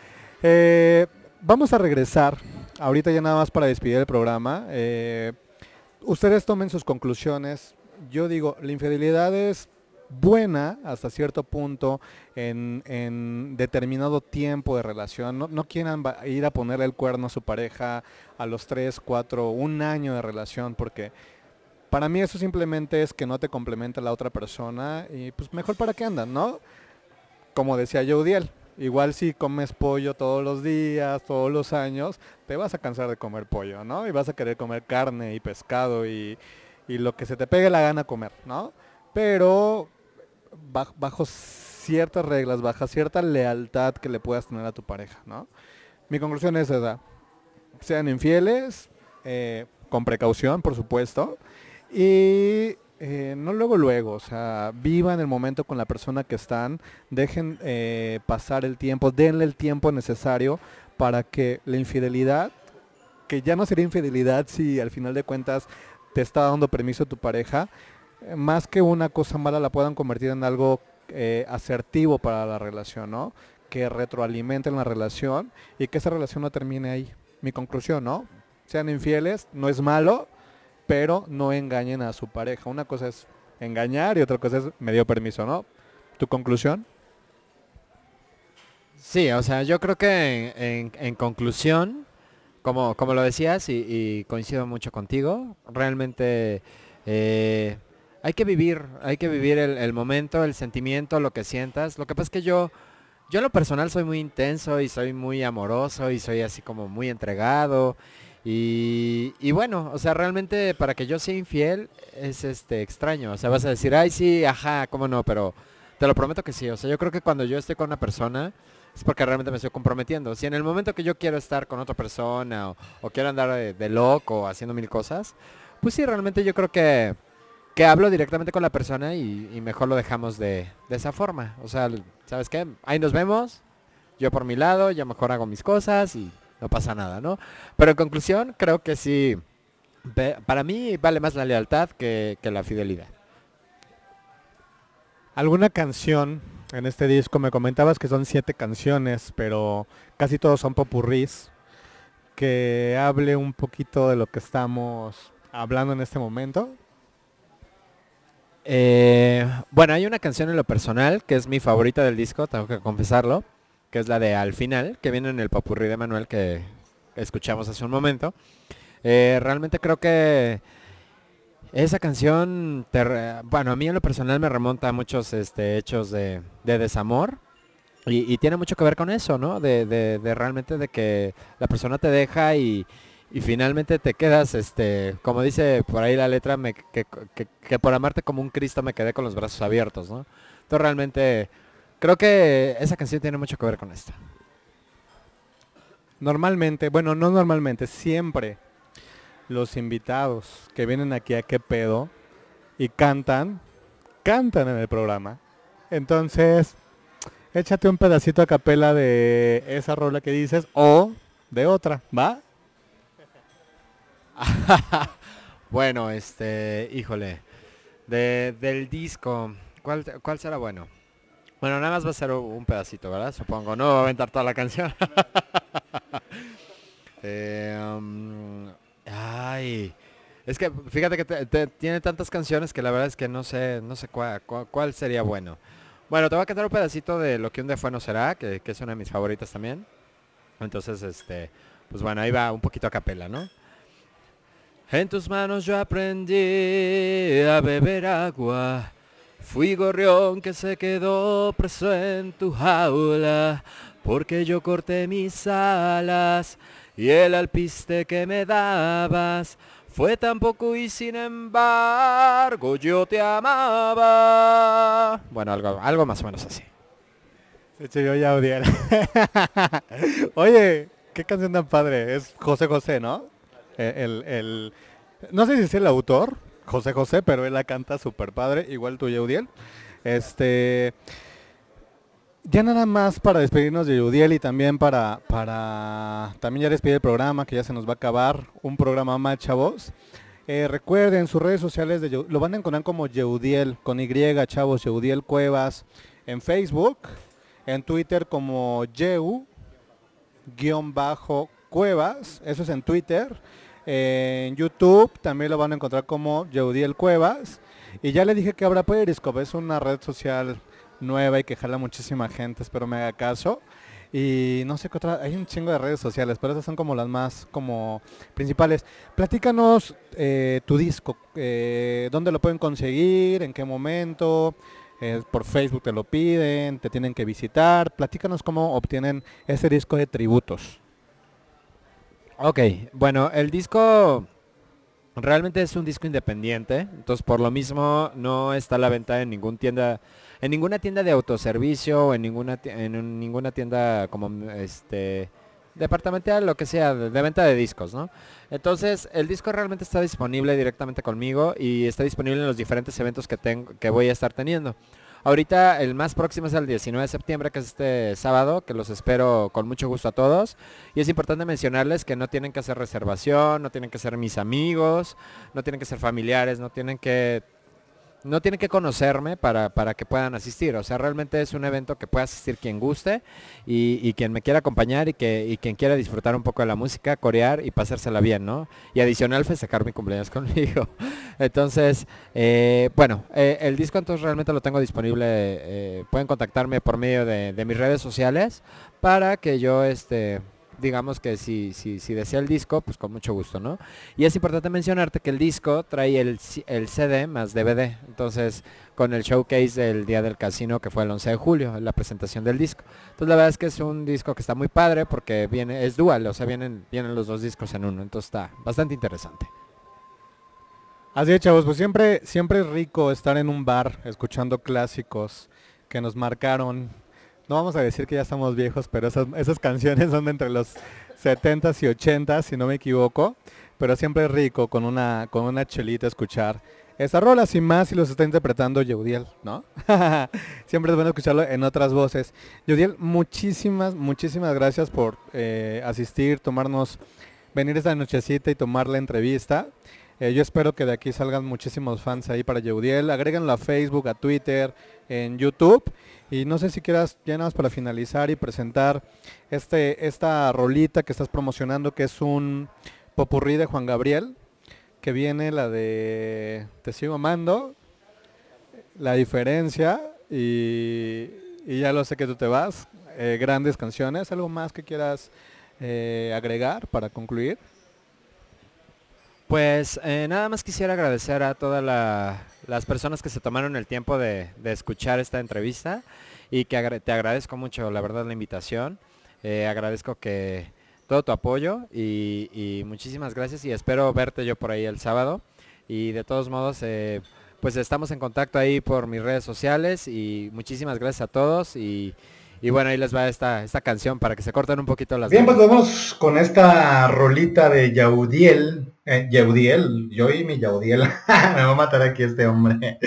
Speaker 1: Eh, vamos a regresar, ahorita ya nada más para despedir el programa. Eh, ustedes tomen sus conclusiones. Yo digo, la infidelidad es buena hasta cierto punto en, en determinado tiempo de relación. No, no quieran ir a ponerle el cuerno a su pareja a los 3, 4, un año de relación, porque para mí eso simplemente es que no te complementa la otra persona y pues mejor para qué andan, ¿no? Como decía Yaudiel, igual si comes pollo todos los días, todos los años, te vas a cansar de comer pollo, ¿no? Y vas a querer comer carne y pescado y, y lo que se te pegue la gana comer, ¿no? Pero bajo ciertas reglas, bajo cierta lealtad que le puedas tener a tu pareja, ¿no? Mi conclusión es esa. Sean infieles, eh, con precaución, por supuesto, y eh, no luego luego, o sea, vivan el momento con la persona que están, dejen eh, pasar el tiempo, denle el tiempo necesario para que la infidelidad, que ya no sería infidelidad si al final de cuentas te está dando permiso tu pareja, más que una cosa mala la puedan convertir en algo eh, asertivo para la relación, ¿no? Que retroalimenten la relación y que esa relación no termine ahí. Mi conclusión, ¿no? Sean infieles, no es malo, pero no engañen a su pareja. Una cosa es engañar y otra cosa es me dio permiso, ¿no? ¿Tu conclusión?
Speaker 4: Sí, o sea, yo creo que en, conclusión, como, como lo decías y, y coincido mucho contigo, realmente eh, hay que vivir, hay que vivir el, momento, el sentimiento, lo que sientas. Lo que pasa es que yo, yo en lo personal soy muy intenso y soy muy amoroso y soy así como muy entregado. Y, bueno, o sea, realmente para que yo sea infiel es este extraño. O sea, vas a decir, ay sí, ajá, cómo no, pero te lo prometo que sí. O sea, yo creo que cuando yo estoy con una persona es porque realmente me estoy comprometiendo. Si en el momento que yo quiero estar con otra persona o, o quiero andar de, de loco haciendo mil cosas, pues sí, realmente yo creo que que hablo directamente con la persona y, mejor lo dejamos de, esa forma. O sea, ¿sabes qué? Ahí nos vemos, yo por mi lado, yo mejor hago mis cosas y no pasa nada, ¿no? Pero en conclusión, creo que sí, para mí vale más la lealtad que, que la fidelidad.
Speaker 1: ¿Alguna canción en este disco? Me comentabas que son siete canciones, pero casi todos son popurrís. Que hable un poquito de lo que estamos hablando en este momento.
Speaker 4: Eh, bueno, hay una canción en lo personal que es mi favorita del disco, tengo que confesarlo, que es la de Al final, que viene en el papurrí de Manuel que escuchamos hace un momento. Eh, realmente creo que esa canción, bueno, a mí en lo personal me remonta a muchos este, hechos de, de desamor y, tiene mucho que ver con eso, ¿no? De, de- de realmente de que la persona te deja y, y finalmente te quedas, este, como dice por ahí la letra, que, por amarte como un Cristo me quedé con los brazos abiertos, ¿no? Entonces realmente creo que esa canción tiene mucho que ver con esto.
Speaker 1: Normalmente, bueno, no normalmente, siempre los invitados que vienen aquí a qué pedo y cantan, cantan en el programa. Entonces, échate un pedacito a capela de esa rola que dices o de otra, ¿va? (laughs)
Speaker 4: Bueno, este, híjole, de, del disco, ¿cuál, ¿cuál será bueno? Bueno, nada más va a ser un pedacito, ¿verdad? Supongo, no va a aventar toda la canción. (laughs) Eh, um, ay, es que fíjate que tiene tantas canciones que la verdad es que no sé, no sé cuál, cuál, cuál sería bueno. Bueno, te voy a cantar un pedacito de Lo que un día fue no será, que, que es una de mis favoritas también. Entonces, este, pues bueno, ahí va un poquito a capela, ¿no? En tus manos yo aprendí a beber agua. Fui gorrión que se quedó preso en tu jaula. Porque yo corté mis alas y el alpiste que me dabas fue tan poco y sin embargo yo te amaba. Bueno, algo, algo más o menos así.
Speaker 1: Hecho, yo ya. (laughs) Oye, qué canción tan padre. Es José José, ¿no? Eh, El, el- no sé si es el autor, José José, pero él la canta súper padre, igual tú, Yeudiel. Este, ya nada más para despedirnos de Yeudiel y también para, para también ya despedir el programa, que ya se nos va a acabar, un programa más, chavos. Eh, recuerden sus redes sociales, de, lo van a encontrar como Yeudiel, con Y, chavos, Yeudiel Cuevas, en Facebook, en Twitter como Yeu, guion bajo Cuevas, eso es en Twitter. En YouTube también lo van a encontrar como Yeudiel Cuevas. Y ya le dije que habrá Periscope, es una red social nueva y que jala muchísima gente, espero me haga caso. Y no sé qué otra, hay un chingo de redes sociales, pero esas son como las más como principales. Platícanos eh, tu disco, eh, dónde lo pueden conseguir, en qué momento, eh, por Facebook te lo piden, te tienen que visitar. Platícanos cómo obtienen ese disco de tributos.
Speaker 4: Ok, bueno, el disco realmente es un disco independiente, entonces por lo mismo no está a la venta en ningún tienda, en ninguna tienda de autoservicio, en ninguna en un- ninguna tienda como este departamental, lo que sea, de, de venta de discos, ¿no? Entonces, el disco realmente está disponible directamente conmigo y está disponible en los diferentes eventos que tengo, que voy a estar teniendo. Ahorita el más próximo es el 19 de septiembre, que es este sábado, que los espero con mucho gusto a todos. Y es importante mencionarles que no tienen que hacer reservación, no tienen que ser mis amigos, no tienen que ser familiares, no tienen que no tienen que conocerme para, para que puedan asistir. O sea, realmente es un evento que puede asistir quien guste y, y quien me quiera acompañar y, que, y quien quiera disfrutar un poco de la música, corear y pasársela bien, ¿no? Y adicional festejar mi cumpleaños (laughs) conmigo. Entonces, eh, bueno, eh, el disco entonces realmente lo tengo disponible. eh, pueden contactarme por medio de, de mis redes sociales para que yo, este, digamos que si, si, si desea el disco, pues con mucho gusto, ¿no? Y es importante mencionarte que el disco trae el, el CD más DVD. Entonces, con el showcase del Día del Casino que fue el 11 de julio, la presentación del disco. Entonces, la verdad es que es un disco que está muy padre porque viene, es dual, o sea, vienen, vienen los dos discos en uno. Entonces está bastante interesante.
Speaker 1: Así es, chavos, pues siempre, siempre es rico estar en un bar escuchando clásicos que nos marcaron. No vamos a decir que ya estamos viejos, pero esas, esas canciones son de entre los 70s y 80s, si no me equivoco. Pero siempre es rico con una, con una chelita escuchar esta rola, sin más, si los está interpretando Yeudiel, ¿no? (laughs) Siempre es bueno escucharlo en otras voces. Yeudiel, muchísimas, muchísimas gracias por eh, asistir, tomarnos, venir esta nochecita y tomar la entrevista. Eh, yo espero que de aquí salgan muchísimos fans ahí para Yeudiel. Agréganlo a Facebook, a Twitter, en YouTube. Y no sé si quieras, ya para finalizar y presentar este, esta rolita que estás promocionando, que es un popurrí de Juan Gabriel, que viene la de Te sigo amando, la diferencia, y, y ya lo sé que tú te vas. Eh, grandes canciones, ¿algo más que quieras eh, agregar para concluir?
Speaker 4: Pues eh, nada más quisiera agradecer a todas la- las personas que se tomaron el tiempo de, escuchar esta entrevista y que te agradezco mucho, la verdad, la invitación. Eh, agradezco que todo tu apoyo y, y muchísimas gracias y espero verte yo por ahí el sábado. Y de todos modos, eh, pues estamos en contacto ahí por mis redes sociales y muchísimas gracias a todos y, y bueno, ahí les va esta, esta canción para que se corten un poquito las
Speaker 5: Bien, pues vamos con esta rolita de Yaudiel. Eh, Yaudiel, yo y mi Yaudiel. (laughs) Me va a matar aquí este hombre.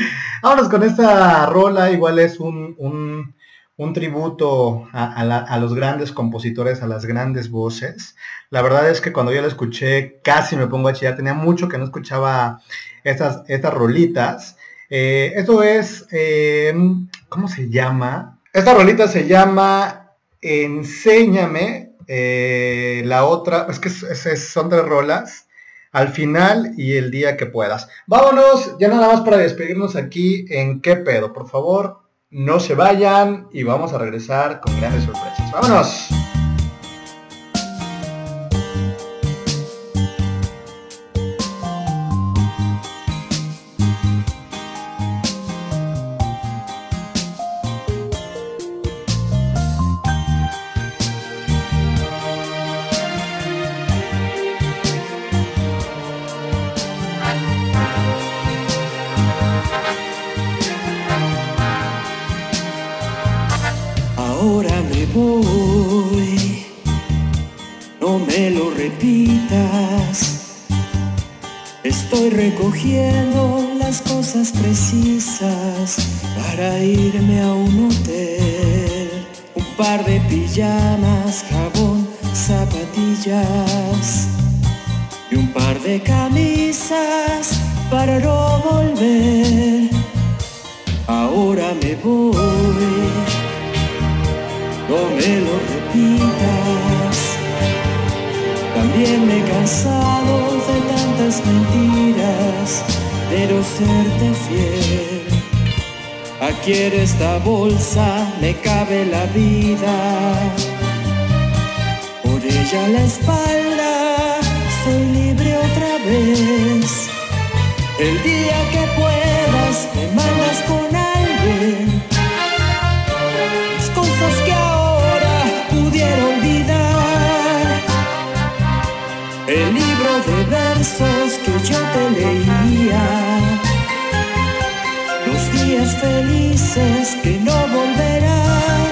Speaker 5: Vámonos con esta rola. Igual es un, un, un tributo a, a la- a los grandes compositores, a las grandes voces. La verdad es que cuando yo la escuché casi me pongo a chillar. Tenía mucho que no escuchaba estas, estas rolitas. Eh, esto es, eh, ¿cómo se llama? Esta rolita se llama Enséñame. eh, la otra, es que son tres rolas. Al final y el día que puedas. Vámonos, ya nada más para despedirnos aquí en qué pedo. Por favor, no se vayan y vamos a regresar con grandes sorpresas. Vámonos.
Speaker 3: Estoy recogiendo las cosas precisas para irme a un hotel. Un par de pijamas, jabón, zapatillas y un par de camisas para no volver. Ahora me voy no me lo repitas. También me he cansado tantas mentiras, pero serte fiel. Aquí en esta bolsa me cabe la vida. Por ella la espalda, soy libre otra vez. El día que puedas, me mandas con alguien las cosas que ahora pudiera olvidar. El libro de versos leía. Los días felices que no volverán.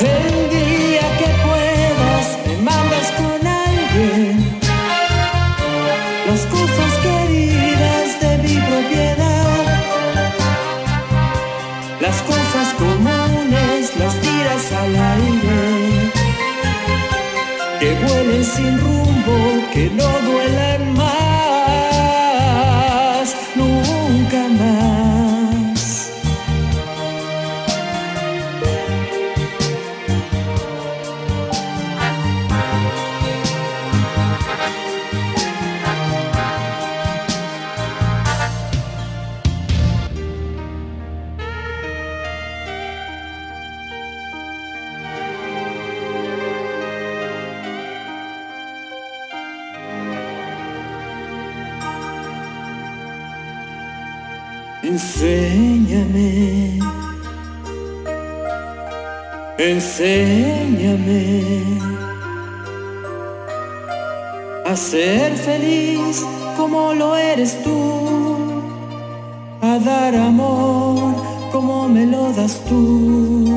Speaker 3: El día que puedas me mandas con alguien. Las cosas queridas de mi propiedad. Las cosas comunes las tiras al aire. Que vuelen sin rumbo, que no duelan Enséñame, enséñame. A ser feliz como lo eres tú, a dar amor como me lo das tú,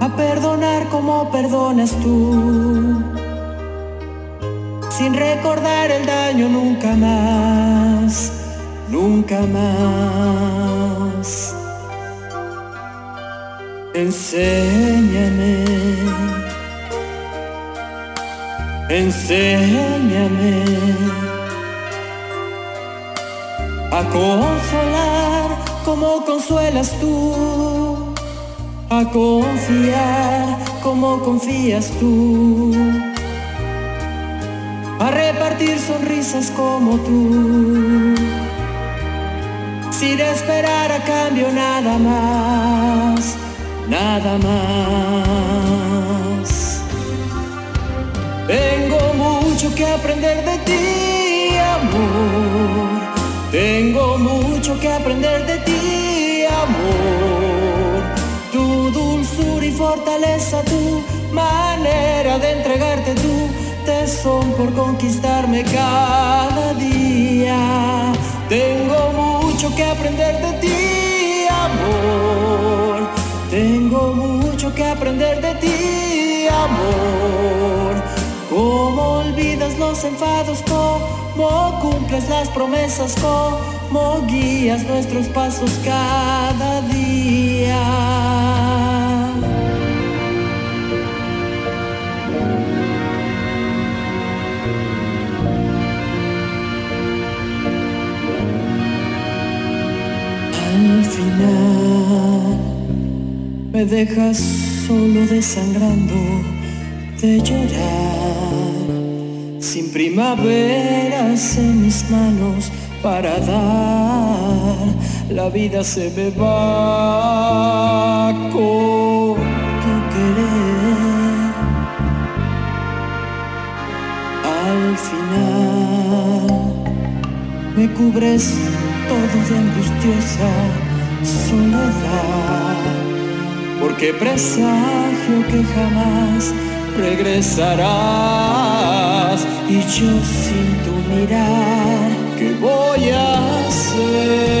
Speaker 3: a perdonar como perdonas tú. sin recordar el daño nunca más, nunca más. Enséñame, enséñame a consolar como consuelas tú, a confiar como confías tú, a repartir sonrisas como tú, sin esperar a cambio nada más, nada más. Tengo mucho que aprender de ti, amor. Tengo mucho que aprender de ti, amor. Tu dulzura y fortaleza, tu manera de entregarte tu tesón por conquistarme cada día. Tengo mucho que aprender de ti, amor. Tengo mucho que aprender de ti, amor. Cómo olvidas los enfados, cómo cumples las promesas, cómo guías nuestros pasos cada día. Me dejas solo desangrando de llorar, sin primaveras en mis manos para dar, la vida se me va con tu querer. Al final me cubres todo de angustiosa soledad, porque presagio que jamás regresarás y yo sin tu mirar, ¿qué voy a hacer?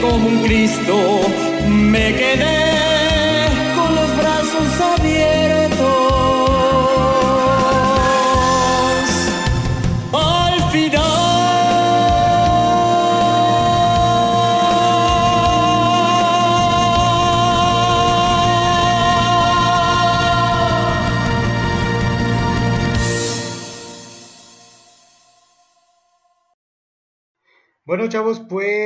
Speaker 3: Como un Cristo me quedé con los brazos abiertos. Al final.
Speaker 5: Bueno, chavos, pues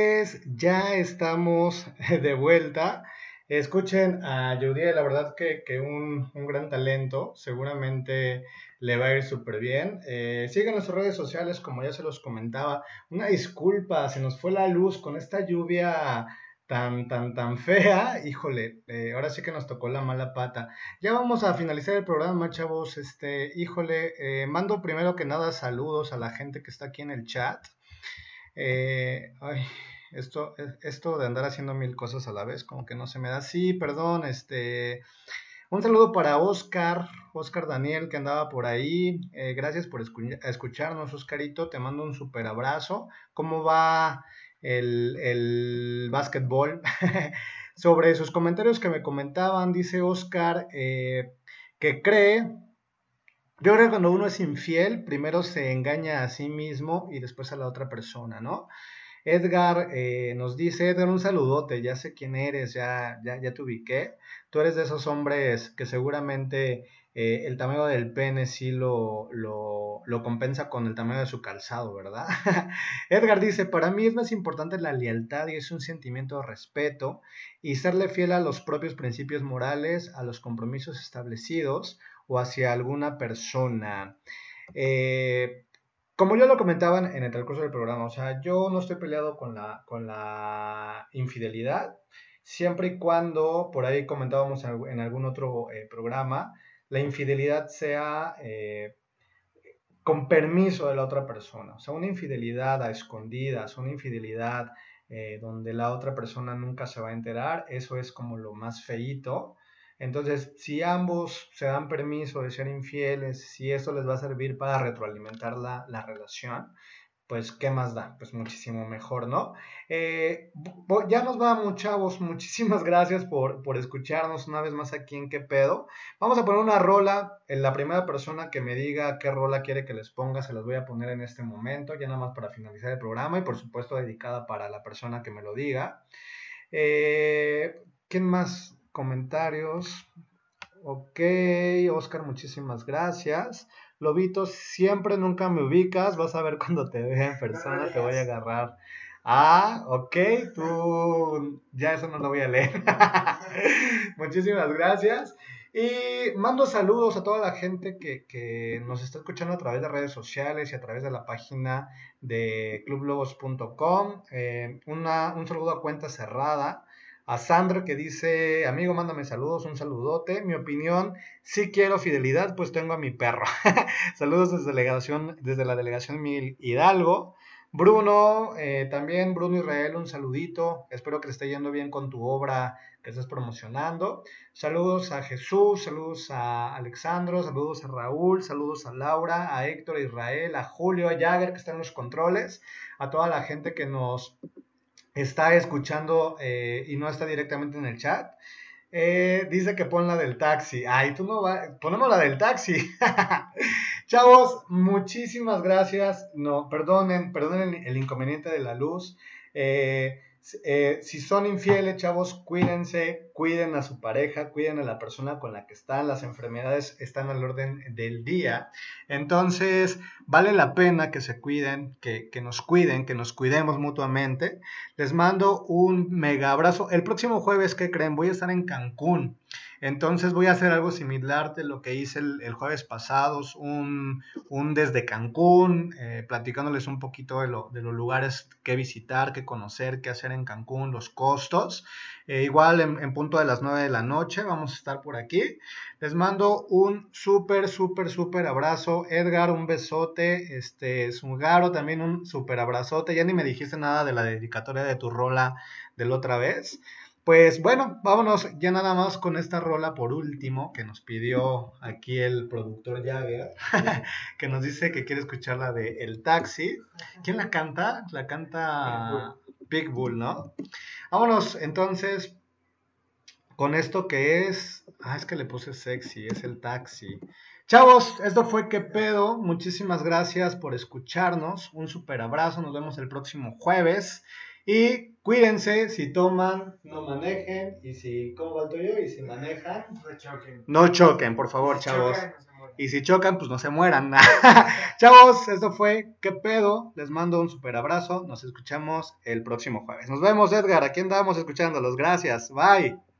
Speaker 5: ya estamos (laughs) de vuelta. Escuchen a Judy, la verdad que, que un, un gran talento, seguramente le va a ir súper bien. Eh, sigan nuestras redes sociales, como ya se los comentaba. Una disculpa, se nos fue la luz con esta lluvia tan, tan, tan fea. (laughs) Híjole, eh, ahora sí que nos tocó la mala pata. Ya vamos a finalizar el programa, chavos. Este, híjole, eh, mando primero que nada saludos a la gente que está aquí en el chat. Ay, esto, esto de andar haciendo mil cosas a la vez, como que no se me da. Sí, perdón, este. Un saludo para Oscar, Oscar Daniel, que andaba por ahí. Eh, gracias por escu- escucharnos, Oscarito. Te mando un super abrazo. ¿Cómo va el, el básquetbol? (laughs) Sobre sus comentarios que me comentaban, dice Oscar eh, que cree yo creo que cuando uno es infiel, primero se engaña a sí mismo y después a la otra persona, ¿no? Edgar eh, nos dice, Edgar, un saludote, ya sé quién eres, ya, ya, ya te ubiqué. Tú eres de esos hombres que seguramente eh, el tamaño del pene sí lo, lo, lo compensa con el tamaño de su calzado, ¿verdad? (laughs) Edgar dice, para mí es más importante la lealtad y es un sentimiento de respeto y serle fiel a los propios principios morales, a los compromisos establecidos o hacia alguna persona. Eh, como yo lo comentaba en el transcurso del programa, o sea, yo no estoy peleado con la, con la infidelidad, siempre y cuando, por ahí comentábamos en, en algún otro eh, programa, la infidelidad sea eh, con permiso de la otra persona. O sea, una infidelidad a escondidas, una infidelidad eh, donde la otra persona nunca se va a enterar, eso es como lo más feíto. Entonces, si ambos se dan permiso de ser infieles, si eso les va a servir para retroalimentar la, la relación, pues qué más da, pues muchísimo mejor, ¿no? Eh, ya nos vamos, chavos, (laughs) muchísimas gracias por, por escucharnos una vez más aquí en qué pedo. Vamos a poner una rola, en la primera persona que me diga qué rola quiere que les ponga, se las voy a poner en este momento, ya nada más para finalizar el programa y por supuesto dedicada para la persona que me lo diga. Eh, ¿Quién más? Comentarios. Ok, Oscar, muchísimas gracias. Lobito, siempre nunca me ubicas. Vas a ver cuando te vea en persona, te voy a agarrar. Ah, ok, tú ya eso no lo voy a leer. (laughs) Muchísimas gracias. Y mando saludos a toda la gente que, que nos está escuchando a través de redes sociales y a través de la página de clublobos.com. Eh, un saludo a cuenta cerrada. A Sandra que dice, amigo, mándame saludos, un saludote. Mi opinión, si quiero fidelidad, pues tengo a mi perro. (laughs) Saludos desde, delegación, desde la delegación Miguel Hidalgo. Bruno, eh, también Bruno Israel, un saludito. Espero que esté yendo bien con tu obra que estás promocionando. Saludos a Jesús, saludos a Alexandro, saludos a Raúl, saludos a Laura, a Héctor, a Israel, a Julio, a Jagger que está en los controles, a toda la gente que nos está escuchando eh, y no está directamente en el chat. Eh, dice que pon la del taxi. Ay, tú no vas. Ponemos la del taxi. (laughs) Chavos, muchísimas gracias. No, perdonen, perdonen el inconveniente de la luz. Eh, si son infieles, chavos, cuídense, cuiden a su pareja, cuiden a la persona con la que están. Las enfermedades están al orden del día. Entonces, vale la pena que se cuiden, que, que nos cuiden, que nos cuidemos mutuamente. Les mando un mega abrazo. El próximo jueves, ¿qué creen? Voy a estar en Cancún. Entonces voy a hacer algo similar de lo que hice el, el jueves pasado, un, un desde Cancún, eh, platicándoles un poquito de, lo, de, los lugares que visitar, que conocer, qué hacer en Cancún, los costos. Eh, igual en, punto de las 9 de la noche vamos a estar por aquí. Les mando un súper, súper, súper abrazo. Edgar, un besote. Este, Zungaro, también un súper abrazote. Ya ni me dijiste nada de la dedicatoria de tu rola de la otra vez. Pues bueno, vámonos ya nada más con esta rola por último que nos pidió aquí el productor Jagger, (laughs) que nos dice que quiere escuchar la de El Taxi. ¿Quién la canta? La canta Big Bull, ¿no? Vámonos entonces con esto que es... Ah, es que le puse sexy, es El Taxi. Chavos, esto fue Que Pedo. Muchísimas gracias por escucharnos. Un super abrazo. Nos vemos el próximo jueves. Y cuídense, si toman, no manejen. Y si, ¿cómo va el tuyo? Y si manejan,
Speaker 6: No choquen.
Speaker 5: no choquen, por favor, chavos. Y si chocan, pues no se mueran. (laughs) chavos, esto fue ¿Qué pedo? Les mando un super abrazo. Nos escuchamos el próximo jueves. Nos vemos, Edgar. Aquí andamos escuchándolos. Gracias. Bye.